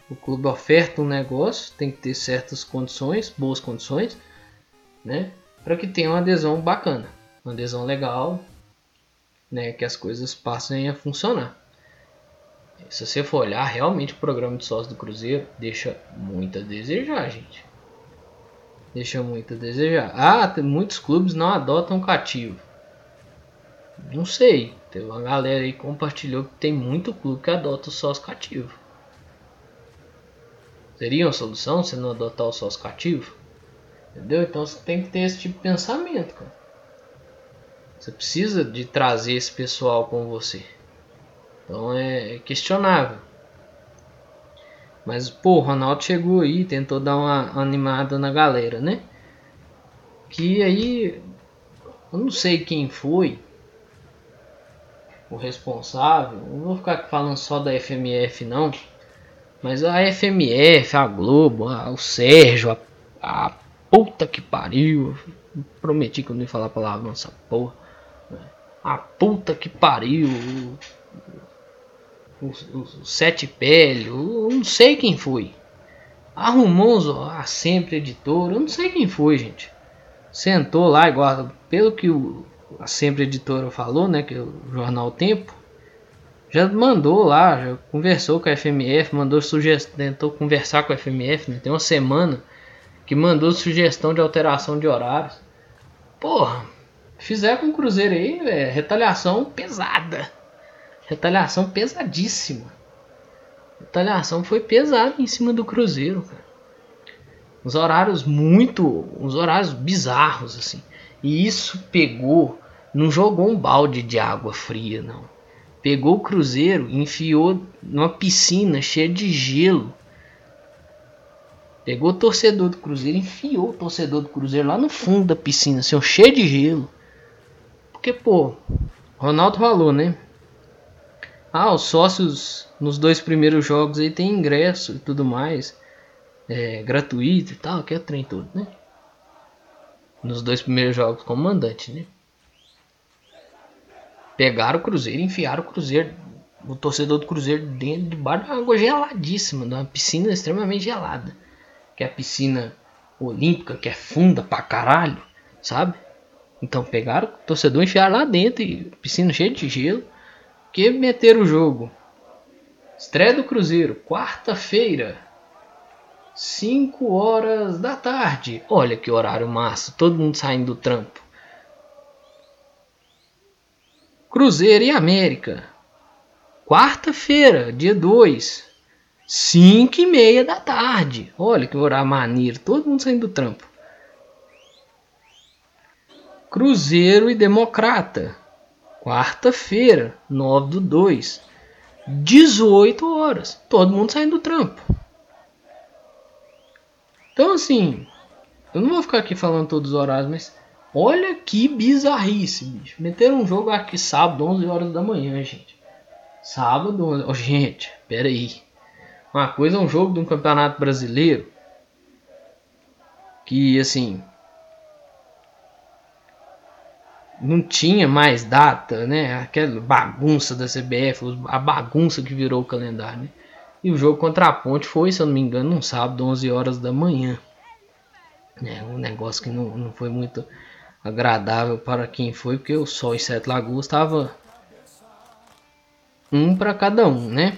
O clube oferta um negócio, tem que ter certas condições, boas condições, né, para que tenha uma adesão bacana, uma adesão legal, né, que as coisas passem a funcionar se você for olhar, realmente o programa de sócio do Cruzeiro deixa muito a desejar, gente. Deixa muito a desejar. Ah, muitos clubes não adotam cativo. Não sei. Teve uma galera aí que compartilhou que tem muito clube que adota o sócio cativo. Seria uma solução se não adotar o sócio cativo? Entendeu? Então você tem que ter esse tipo de pensamento, cara. Você precisa de trazer esse pessoal com você. Então é questionável. Mas, pô, o Ronaldo chegou aí, tentou dar uma animada na galera, né? Que aí, eu não sei quem foi o responsável. Não vou ficar falando só da FMF, não. Mas a FMF, a Globo, a, o Sérgio, a, a puta que pariu. Prometi que eu não ia falar palavra nessa porra. A puta que pariu. O, o, o Sete Pele, eu não sei quem foi. Arrumou a sempre editora, eu não sei quem foi, gente. Sentou lá, igual, pelo que o, a sempre editora falou, né, que é o jornal Tempo, já mandou lá, já conversou com a FMF, mandou sugestão, tentou conversar com a FMF, né, tem uma semana que mandou sugestão de alteração de horários. Porra, fizeram com o Cruzeiro aí, retaliação pesada. Retaliação pesadíssima. Retaliação foi pesada em cima do Cruzeiro, cara. Uns horários muito, uns horários bizarros assim. E isso pegou, não jogou um balde de água fria, não. Pegou o Cruzeiro, enfiou numa piscina cheia de gelo Pegou o torcedor do Cruzeiro, enfiou o torcedor do Cruzeiro lá no fundo da piscina, assim, cheio de gelo. Porque, pô, Ronaldo falou, né? Ah, os sócios nos dois primeiros jogos aí tem ingresso e tudo mais. É, gratuito e tal, que é o trem todo, né? Nos dois primeiros jogos como mandante, né? Pegaram o Cruzeiro enfiaram o Cruzeiro, o torcedor do Cruzeiro dentro de bar de uma água geladíssima, de uma piscina extremamente gelada que é piscina olímpica, que é funda pra caralho, sabe? Então pegaram o torcedor, enfiaram lá dentro, e piscina cheia de gelo, que meteram o jogo. Estreia do Cruzeiro, quarta-feira, 5 horas da tarde. Olha que horário massa, todo mundo saindo do trampo. Cruzeiro e América. Quarta-feira, dia 2, 5 e meia da tarde. Olha que horário maneiro. Todo mundo saindo do trampo. Cruzeiro e Democrata. Quarta-feira, 9 do 2. 18 horas. Todo mundo saindo do trampo. Então, assim, eu não vou ficar aqui falando todos os horários, mas olha que bizarrice, bicho. Meteram um jogo aqui sábado, 11 horas da manhã, gente. Sábado, 11... Oh, gente, pera aí. Uma coisa é um jogo de um campeonato brasileiro que assim não tinha mais data, né? Aquela bagunça da CBF, a bagunça que virou o calendário, né? E o jogo contra a Ponte foi, se eu não me engano, um sábado, 11 horas da manhã. É um negócio que não, não foi muito agradável para quem foi, porque o Sol em Sete Lagoas estava um para cada um, né?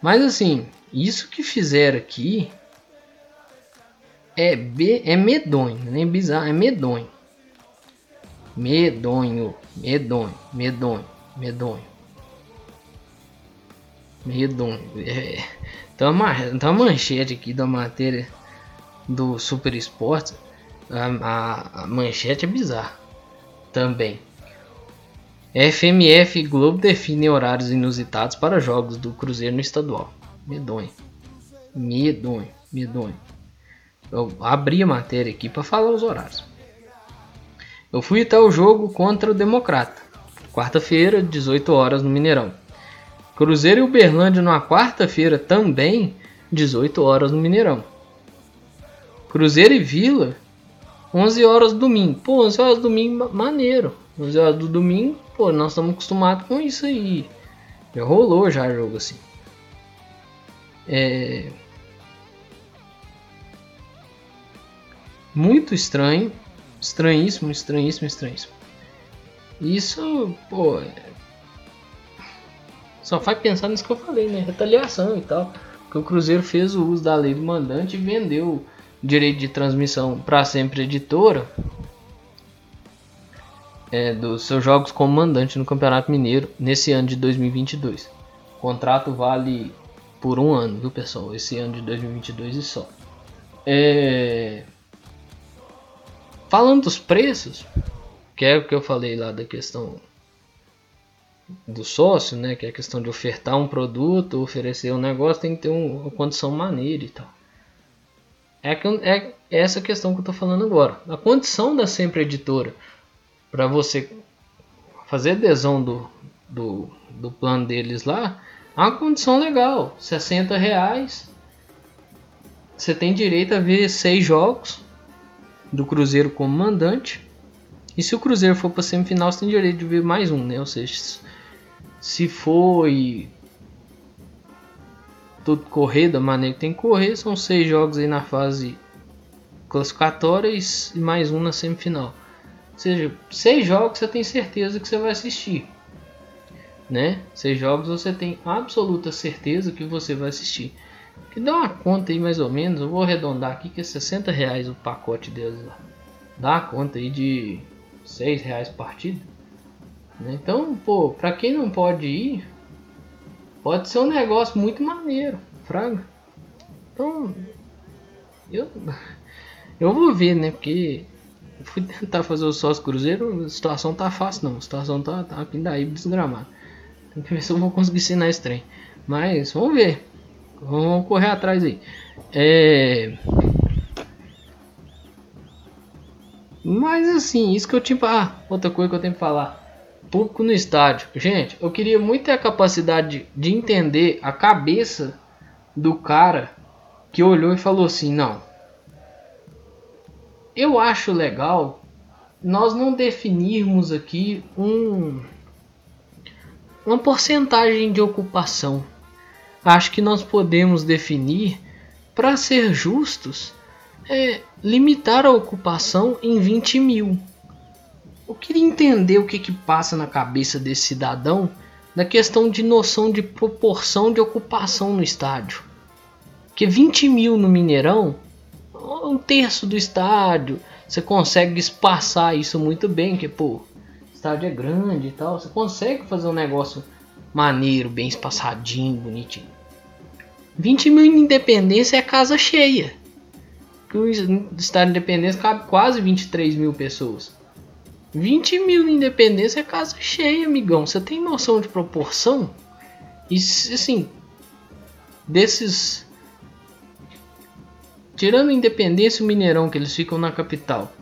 Mas assim, isso que fizeram aqui é, be, é medonho, nem é bizarro, é medonho. Medonho, medonho, medonho, medonho. Medonho. É, então, a manchete aqui da matéria do Super Esportes, a, a, a manchete é bizarra também. FMF Globo definem horários inusitados para jogos do Cruzeiro no estadual. Medonho. Medonho. Medonho. Eu abri a matéria aqui para falar os horários. Eu fui até o jogo contra o Democrata. Quarta-feira, 18 horas no Mineirão. Cruzeiro e Uberlândia numa quarta-feira também, 18 horas no Mineirão. Cruzeiro e Vila, 11 horas domingo. Pô, 11 horas domingo, maneiro. 11 horas do domingo, Pô, nós estamos acostumados com isso aí. Já rolou já jogo assim. É. Muito estranho. Estranhíssimo, estranhíssimo, estranhíssimo. Isso, pô. É... Só faz pensar nisso que eu falei, né? Retaliação e tal. Porque o Cruzeiro fez o uso da lei do mandante e vendeu direito de transmissão para sempre editora é, dos seus jogos como mandante no Campeonato Mineiro nesse ano de 2022. O contrato vale por um ano, viu pessoal? Esse ano de 2022 e só. É... falando dos preços, que é o que eu falei lá da questão do sócio, né? Que é a questão de ofertar um produto, oferecer um negócio, tem que ter um, uma condição maneira e tal. É, é essa questão que eu estou falando agora. A condição da sempre editora para você fazer adesão do, do, do plano deles lá, é uma condição legal, 60 reais. Você tem direito a ver seis jogos do Cruzeiro como mandante. E se o Cruzeiro for para semifinal, você tem direito de ver mais um, né? Ou seja, se foi tudo correr da maneira que tem que correr, são seis jogos aí na fase classificatória e mais um na semifinal. Seja, seis jogos você tem certeza que você vai assistir. Né? Seis jogos você tem absoluta certeza que você vai assistir. Que dá uma conta aí mais ou menos, eu vou arredondar aqui que é 60 reais o pacote deles lá. Dá uma conta aí de 6 reais partida. Né? Então, pô, pra quem não pode ir, pode ser um negócio muito maneiro, fraga. Então, eu, eu vou ver, né? Porque fui tentar fazer o sócio cruzeiro, a situação tá fácil não, a situação tá, tá daí desgramada. Tem que ver se eu vou conseguir ensinar esse trem. Mas vamos ver. Vamos correr atrás aí. É... Mas assim, isso que eu tinha. Ah, outra coisa que eu tenho que falar. Público no estádio. Gente, eu queria muito ter a capacidade de, de entender a cabeça do cara que olhou e falou assim: não. Eu acho legal nós não definirmos aqui um, uma porcentagem de ocupação. Acho que nós podemos definir, para ser justos, é, limitar a ocupação em 20 mil. Eu queria entender o que, que passa na cabeça desse cidadão na questão de noção de proporção de ocupação no estádio. Que 20 mil no Mineirão, um terço do estádio, você consegue espaçar isso muito bem, que pô, o estádio é grande e tal, você consegue fazer um negócio maneiro, bem espaçadinho, bonitinho. 20 mil Independência é casa cheia o Estado de Independência cabe quase 23 mil pessoas. 20 mil de Independência é casa cheia, amigão. Você tem noção de proporção? E assim, desses. Tirando Independência e o Mineirão, que eles ficam na capital.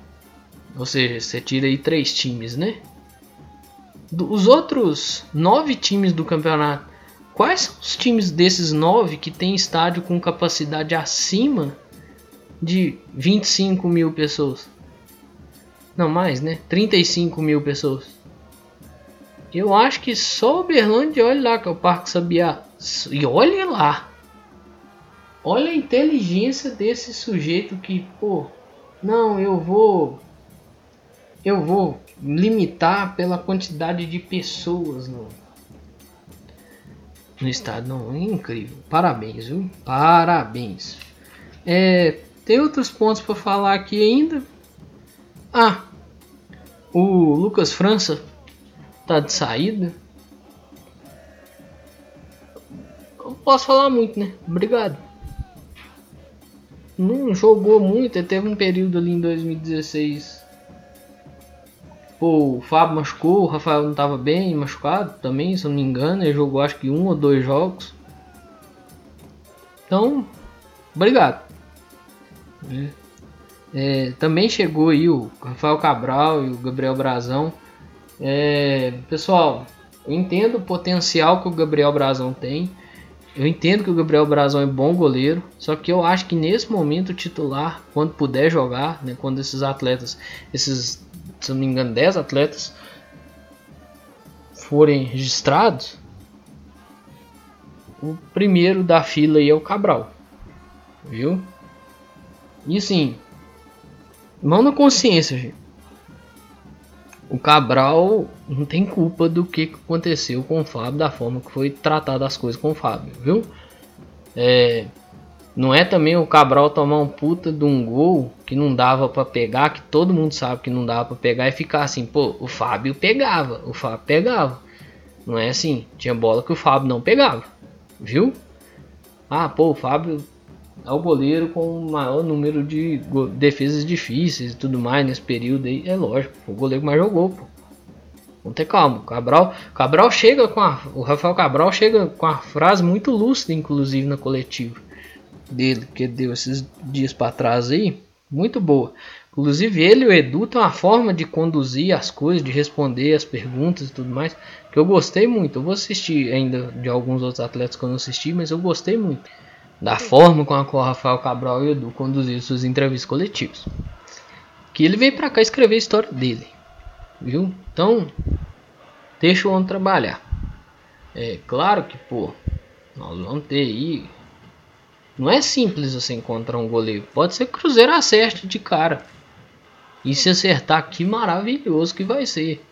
Ou seja, você tira aí três times, né? Os outros nove times do campeonato. Quais são os times desses nove que tem estádio com capacidade acima de 25 mil pessoas. Não mais, né? 35 mil pessoas. Eu acho que só Uberlândia, olha lá que é o Parque Sabiá. E olha lá. Olha a inteligência desse sujeito que, pô, não, eu vou eu vou limitar pela quantidade de pessoas no no estado. Não, é incrível. Parabéns, viu? Parabéns. É, tem outros pontos para falar aqui ainda. Ah, o Lucas França tá de saída. Não posso falar muito, né? Obrigado. Não jogou muito, teve um período ali em 2016. Pô, o Fábio machucou, o Rafael não tava bem, machucado também, se eu não me engano. Ele jogou acho que um ou dois jogos. Então, obrigado. Né? É, também chegou aí o Rafael Cabral e o Gabriel Brazão. É, pessoal, eu entendo o potencial que o Gabriel Brazão tem. Eu entendo que o Gabriel Brazão é bom goleiro, só que eu acho que nesse momento o titular, quando puder jogar, né, quando esses atletas, esses, se não me engano, 10 atletas forem registrados, o primeiro da fila aí é o Cabral, viu? E assim, mão na consciência, gente. O Cabral não tem culpa do que aconteceu com o Fábio, da forma que foi tratada as coisas com o Fábio, viu? É, não é também o Cabral tomar um puta de um gol que não dava para pegar, que todo mundo sabe que não dava para pegar e ficar assim, pô, o Fábio pegava, o Fábio pegava. Não é assim, tinha bola que o Fábio não pegava, viu? Ah, pô, o Fábio é o goleiro com o maior número de defesas difíceis e tudo mais nesse período aí. É lógico, o goleiro mais jogou, pô. Vamos ter calma. Cabral, Cabral chega com a, o Rafael Cabral chega com a frase muito lúcida, inclusive na coletiva dele, que deu esses dias para trás aí, muito boa. Inclusive ele e o Edu tem uma forma de conduzir as coisas, de responder as perguntas e tudo mais, que eu gostei muito. Eu vou assistir ainda de alguns outros atletas que eu não assisti, mas eu gostei muito da forma com a qual Rafael Cabral e o Edu conduziram suas entrevistas coletivas. Que ele veio para cá escrever a história dele, viu? Então, deixa o homem trabalhar. É claro que, pô, nós vamos ter aí. Não é simples você encontrar um goleiro. Pode ser que o Cruzeiro acerte de cara. E se acertar, que maravilhoso que vai ser.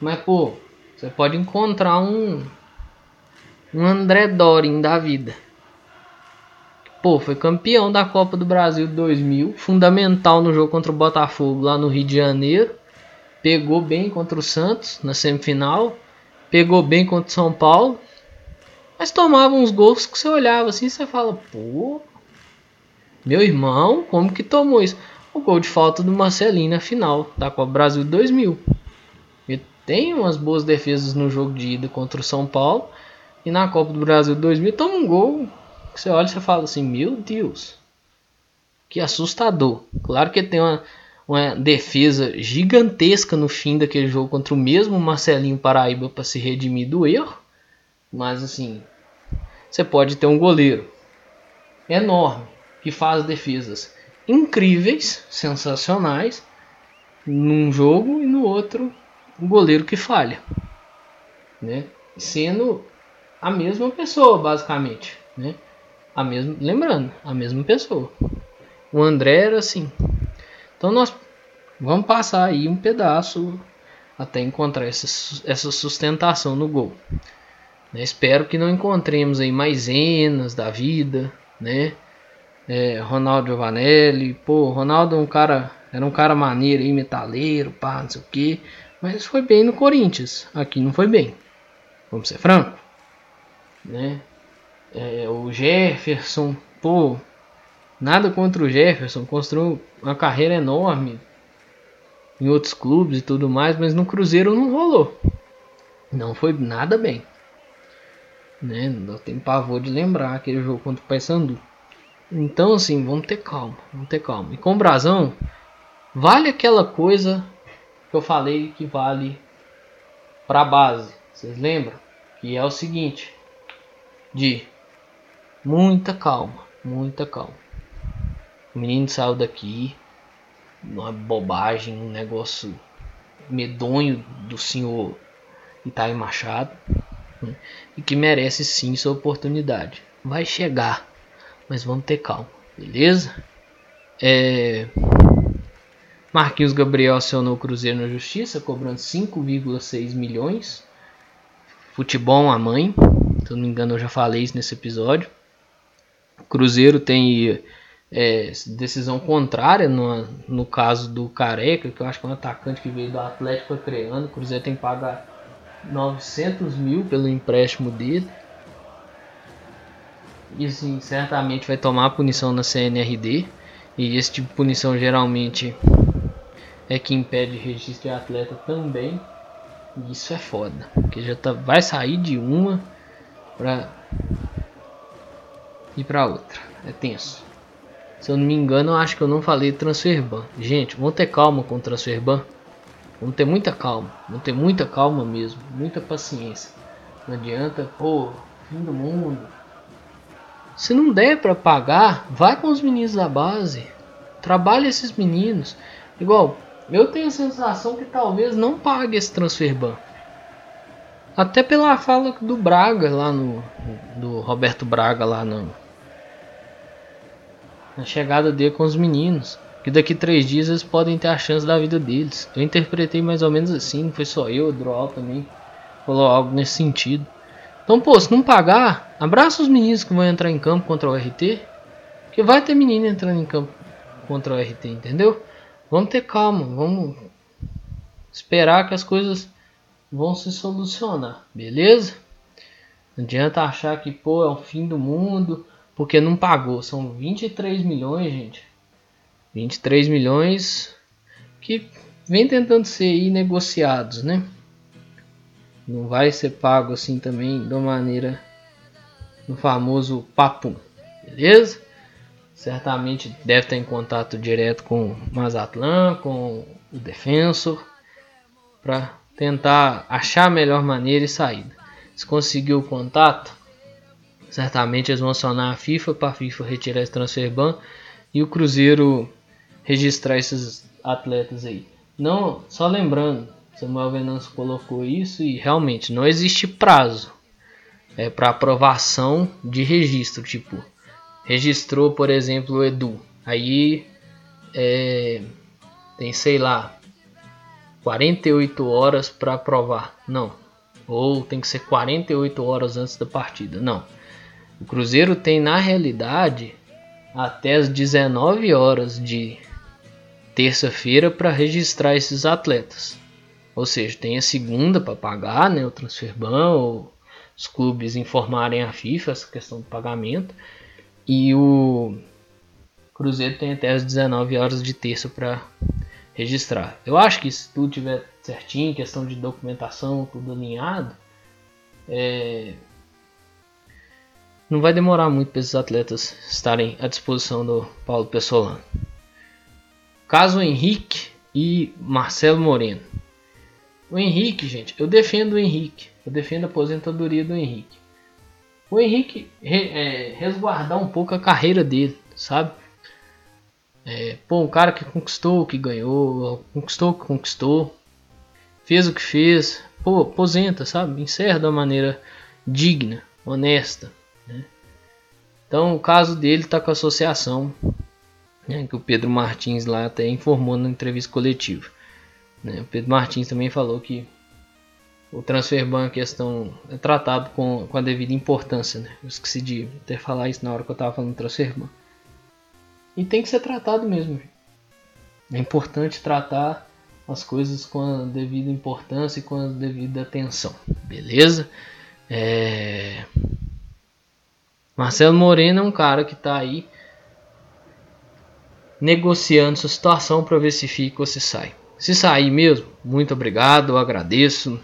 Mas, pô, você pode encontrar um. Um André Dorin da vida. Pô, foi campeão da Copa do Brasil 2000. Fundamental no jogo contra o Botafogo lá no Rio de Janeiro. Pegou bem contra o Santos na semifinal. Pegou bem contra o São Paulo. Mas tomava uns gols que você olhava assim e você fala, pô. Meu irmão, como que tomou isso? o gol de falta do Marcelinho na final da Copa Brasil 2000. Ele tem umas boas defesas no jogo de ida contra o São Paulo e na Copa do Brasil 2000 toma um gol você olha e você fala assim: Meu Deus, que assustador. Claro que tem uma, uma defesa gigantesca no fim daquele jogo contra o mesmo Marcelinho Paraíba para se redimir do erro, mas assim, você pode ter um goleiro enorme que faz defesas incríveis, sensacionais, num jogo e no outro um goleiro que falha, né? Sendo a mesma pessoa basicamente, né? A mesma, lembrando, a mesma pessoa. O André era assim. Então nós vamos passar aí um pedaço até encontrar essa, essa sustentação no gol. Né? Espero que não encontremos aí mais enas da vida, né? é, Ronaldo Giovanelli, pô, Ronaldo é um cara, era um cara maneiro aí, metaleiro, pá, não sei o que, mas foi bem no Corinthians, aqui não foi bem, vamos ser franco, né? É, o Jefferson, pô, nada contra o Jefferson, construiu uma carreira enorme em outros clubes e tudo mais, mas no Cruzeiro não rolou, não foi nada bem, né? Não tem pavor de lembrar aquele jogo contra o Paysandu. Então, assim, vamos ter calma, vamos ter calma. E com o Brasão, vale aquela coisa que eu falei que vale para a base. Vocês lembram? Que é o seguinte: de muita calma, muita calma. O menino saiu daqui, uma bobagem, um negócio medonho do senhor Itaí Machado, né? e que merece sim sua oportunidade. Vai chegar mas vamos ter calma, beleza? É... Marquinhos Gabriel acionou o Cruzeiro na Justiça, cobrando 5,6 milhões. Futebol a mãe, se eu não me engano eu já falei isso nesse episódio. Cruzeiro tem é, decisão contrária no, no caso do Careca, que eu acho que é um atacante que veio do Atlético Acreano. O Cruzeiro tem que pagar 900 mil pelo empréstimo dele. E assim, certamente vai tomar punição na CNRD. E esse tipo de punição geralmente é que impede registro de atleta também. E isso é foda. Porque já tá, vai sair de uma pra ir pra outra. É tenso. Se eu não me engano, acho que eu não falei transferban. Gente, vamos ter calma com o transferban. Vamos ter muita calma. Vamos ter muita calma mesmo. Muita paciência. Não adianta, pô, fim do mundo se não der para pagar, vai com os meninos da base. Trabalhe esses meninos. Igual, eu tenho a sensação que talvez não pague esse transfer ban. Até pela fala do Braga lá no. Do Roberto Braga lá no. Na chegada dele com os meninos. Que daqui três dias eles podem ter a chance da vida deles. Eu interpretei mais ou menos assim, não foi só eu, o Droll também falou algo nesse sentido. Então, pô, se não pagar, abraça os meninos que vão entrar em campo contra o RT. Que vai ter menino entrando em campo contra o RT, entendeu? Vamos ter calma, vamos esperar que as coisas vão se solucionar, beleza? Não adianta achar que, pô, é o fim do mundo, porque não pagou. São 23 milhões, gente. 23 milhões que vem tentando ser negociados, né? Não vai ser pago assim também uma maneira no famoso papum, beleza? Certamente deve estar em contato direto com o Mazatlan, com o Defensor, para tentar achar a melhor maneira e saída. Se conseguir o contato, certamente eles vão acionar a FIFA para a FIFA retirar esse transfer ban e o Cruzeiro registrar esses atletas aí. Não, só lembrando, Samuel Venâncio colocou isso e realmente não existe prazo é, para aprovação de registro. Tipo, registrou, por exemplo, o Edu. Aí é, tem, sei lá, 48 horas para aprovar. Não. Ou tem que ser 48 horas antes da partida. Não. O Cruzeiro tem, na realidade, até as 19 horas de terça-feira para registrar esses atletas. Ou seja, tem a segunda para pagar, né, o transfer ban, ou os clubes informarem a FIFA essa questão do pagamento. E o Cruzeiro tem até as 19 horas de terça para registrar. Eu acho que se tudo tiver certinho, questão de documentação, tudo alinhado, é... não vai demorar muito para esses atletas estarem à disposição do Paulo Pessolano. Caso Henrique e Marcelo Moreno. O Henrique, gente, eu defendo o Henrique. Eu defendo a aposentadoria do Henrique. O Henrique re, é, resguardar um pouco a carreira dele, sabe? É, pô, um cara que conquistou o que ganhou, conquistou o que conquistou, fez o que fez, pô, aposenta, sabe? Encerra da maneira digna, honesta. Né? Então o caso dele está com a associação né, que o Pedro Martins lá até informou na entrevista coletiva. Né, o Pedro Martins também falou que o transfer ban questão é tratado com, com a devida importância. Né? Eu esqueci de até falar isso na hora que eu estava falando do transfer ban. E tem que ser tratado mesmo. É importante tratar as coisas com a devida importância e com a devida atenção. Beleza? É... Marcelo Moreno é um cara que está aí negociando sua situação para ver se fica ou se sai. Se sair mesmo, muito obrigado, eu agradeço.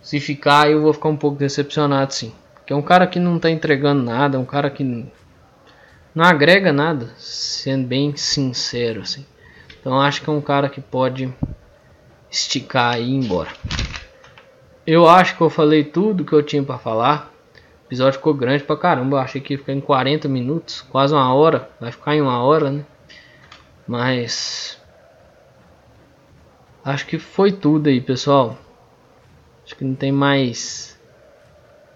Se ficar, eu vou ficar um pouco decepcionado sim. Porque é um cara que não está entregando nada, é um cara que não agrega nada, sendo bem sincero assim. Então acho que é um cara que pode esticar e ir embora. Eu acho que eu falei tudo que eu tinha para falar. O episódio ficou grande pra caramba. Eu achei que ia ficar em 40 minutos, quase uma hora. Vai ficar em uma hora, né? Mas. Acho que foi tudo aí, pessoal. Acho que não tem mais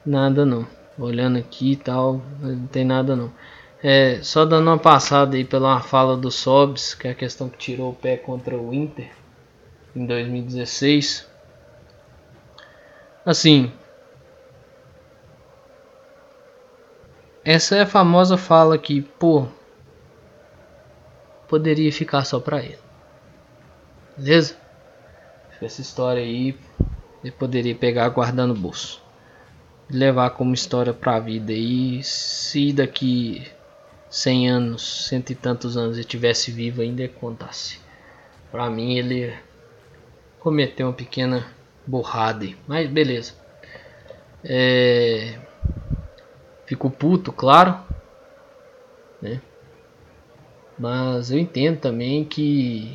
nada não. Olhando aqui e tal, não tem nada não. É, só dando uma passada aí pela fala do Sobs, que é a questão que tirou o pé contra o Inter em 2016. Assim, Essa é a famosa fala que, pô, poderia ficar só pra ele. Beleza? Essa história aí ele poderia pegar guardar no bolso. Levar como história pra vida. E se daqui 100 anos, cento e tantos anos ele tivesse vivo ainda contasse. Pra mim ele cometeu uma pequena borrada. Mas beleza. É... Fico puto, claro. Né? Mas eu entendo também que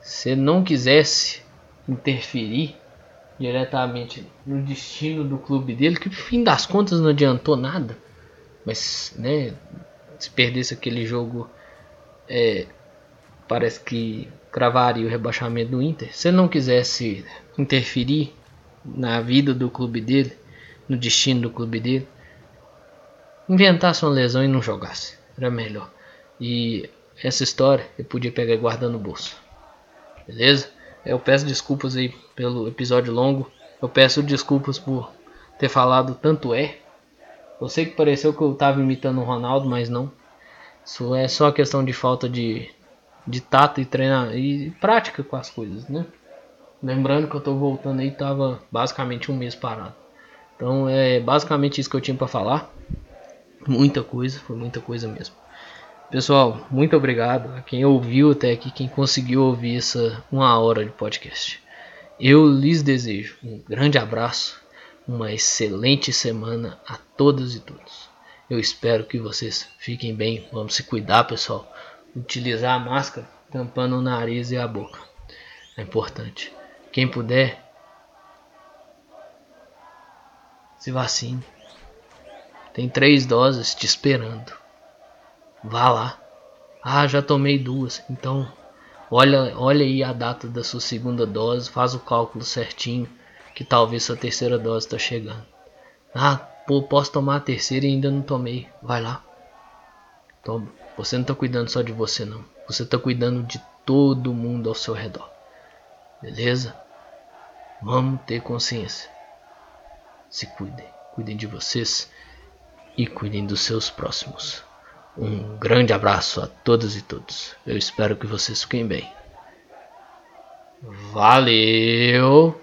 se ele não quisesse interferir diretamente no destino do clube dele, que no fim das contas não adiantou nada, mas né, se perdesse aquele jogo, é, parece que cravaria o rebaixamento do Inter. Se ele não quisesse interferir na vida do clube dele, no destino do clube dele. Inventasse uma lesão e não jogasse. Era melhor. E essa história eu podia pegar e guardar no bolso. Beleza? Eu peço desculpas aí pelo episódio longo. Eu peço desculpas por ter falado tanto é. Eu sei que pareceu que eu estava imitando o Ronaldo, mas não. Isso é só questão de falta de, de tato e treinar e prática com as coisas, né? Lembrando que eu estou voltando aí, tava basicamente um mês parado. Então é basicamente isso que eu tinha para falar. Muita coisa, foi muita coisa mesmo. Pessoal, muito obrigado a quem ouviu até aqui, quem conseguiu ouvir essa uma hora de podcast. Eu lhes desejo um grande abraço, uma excelente semana a todas e todos. Eu espero que vocês fiquem bem. Vamos se cuidar, pessoal. Utilizar a máscara tampando o nariz e a boca. É importante. Quem puder, se vacine. Tem três doses te esperando. Vá lá. Ah, já tomei duas. Então, olha, olha aí a data da sua segunda dose, faz o cálculo certinho, que talvez sua terceira dose está chegando. Ah, pô, posso tomar a terceira e ainda não tomei. Vai lá. Toma. Você não está cuidando só de você não. Você está cuidando de todo mundo ao seu redor. Beleza? Vamos ter consciência. Se cuidem. Cuidem de vocês e cuidem dos seus próximos. Um grande abraço a todas e todos. Eu espero que vocês fiquem bem. Valeu!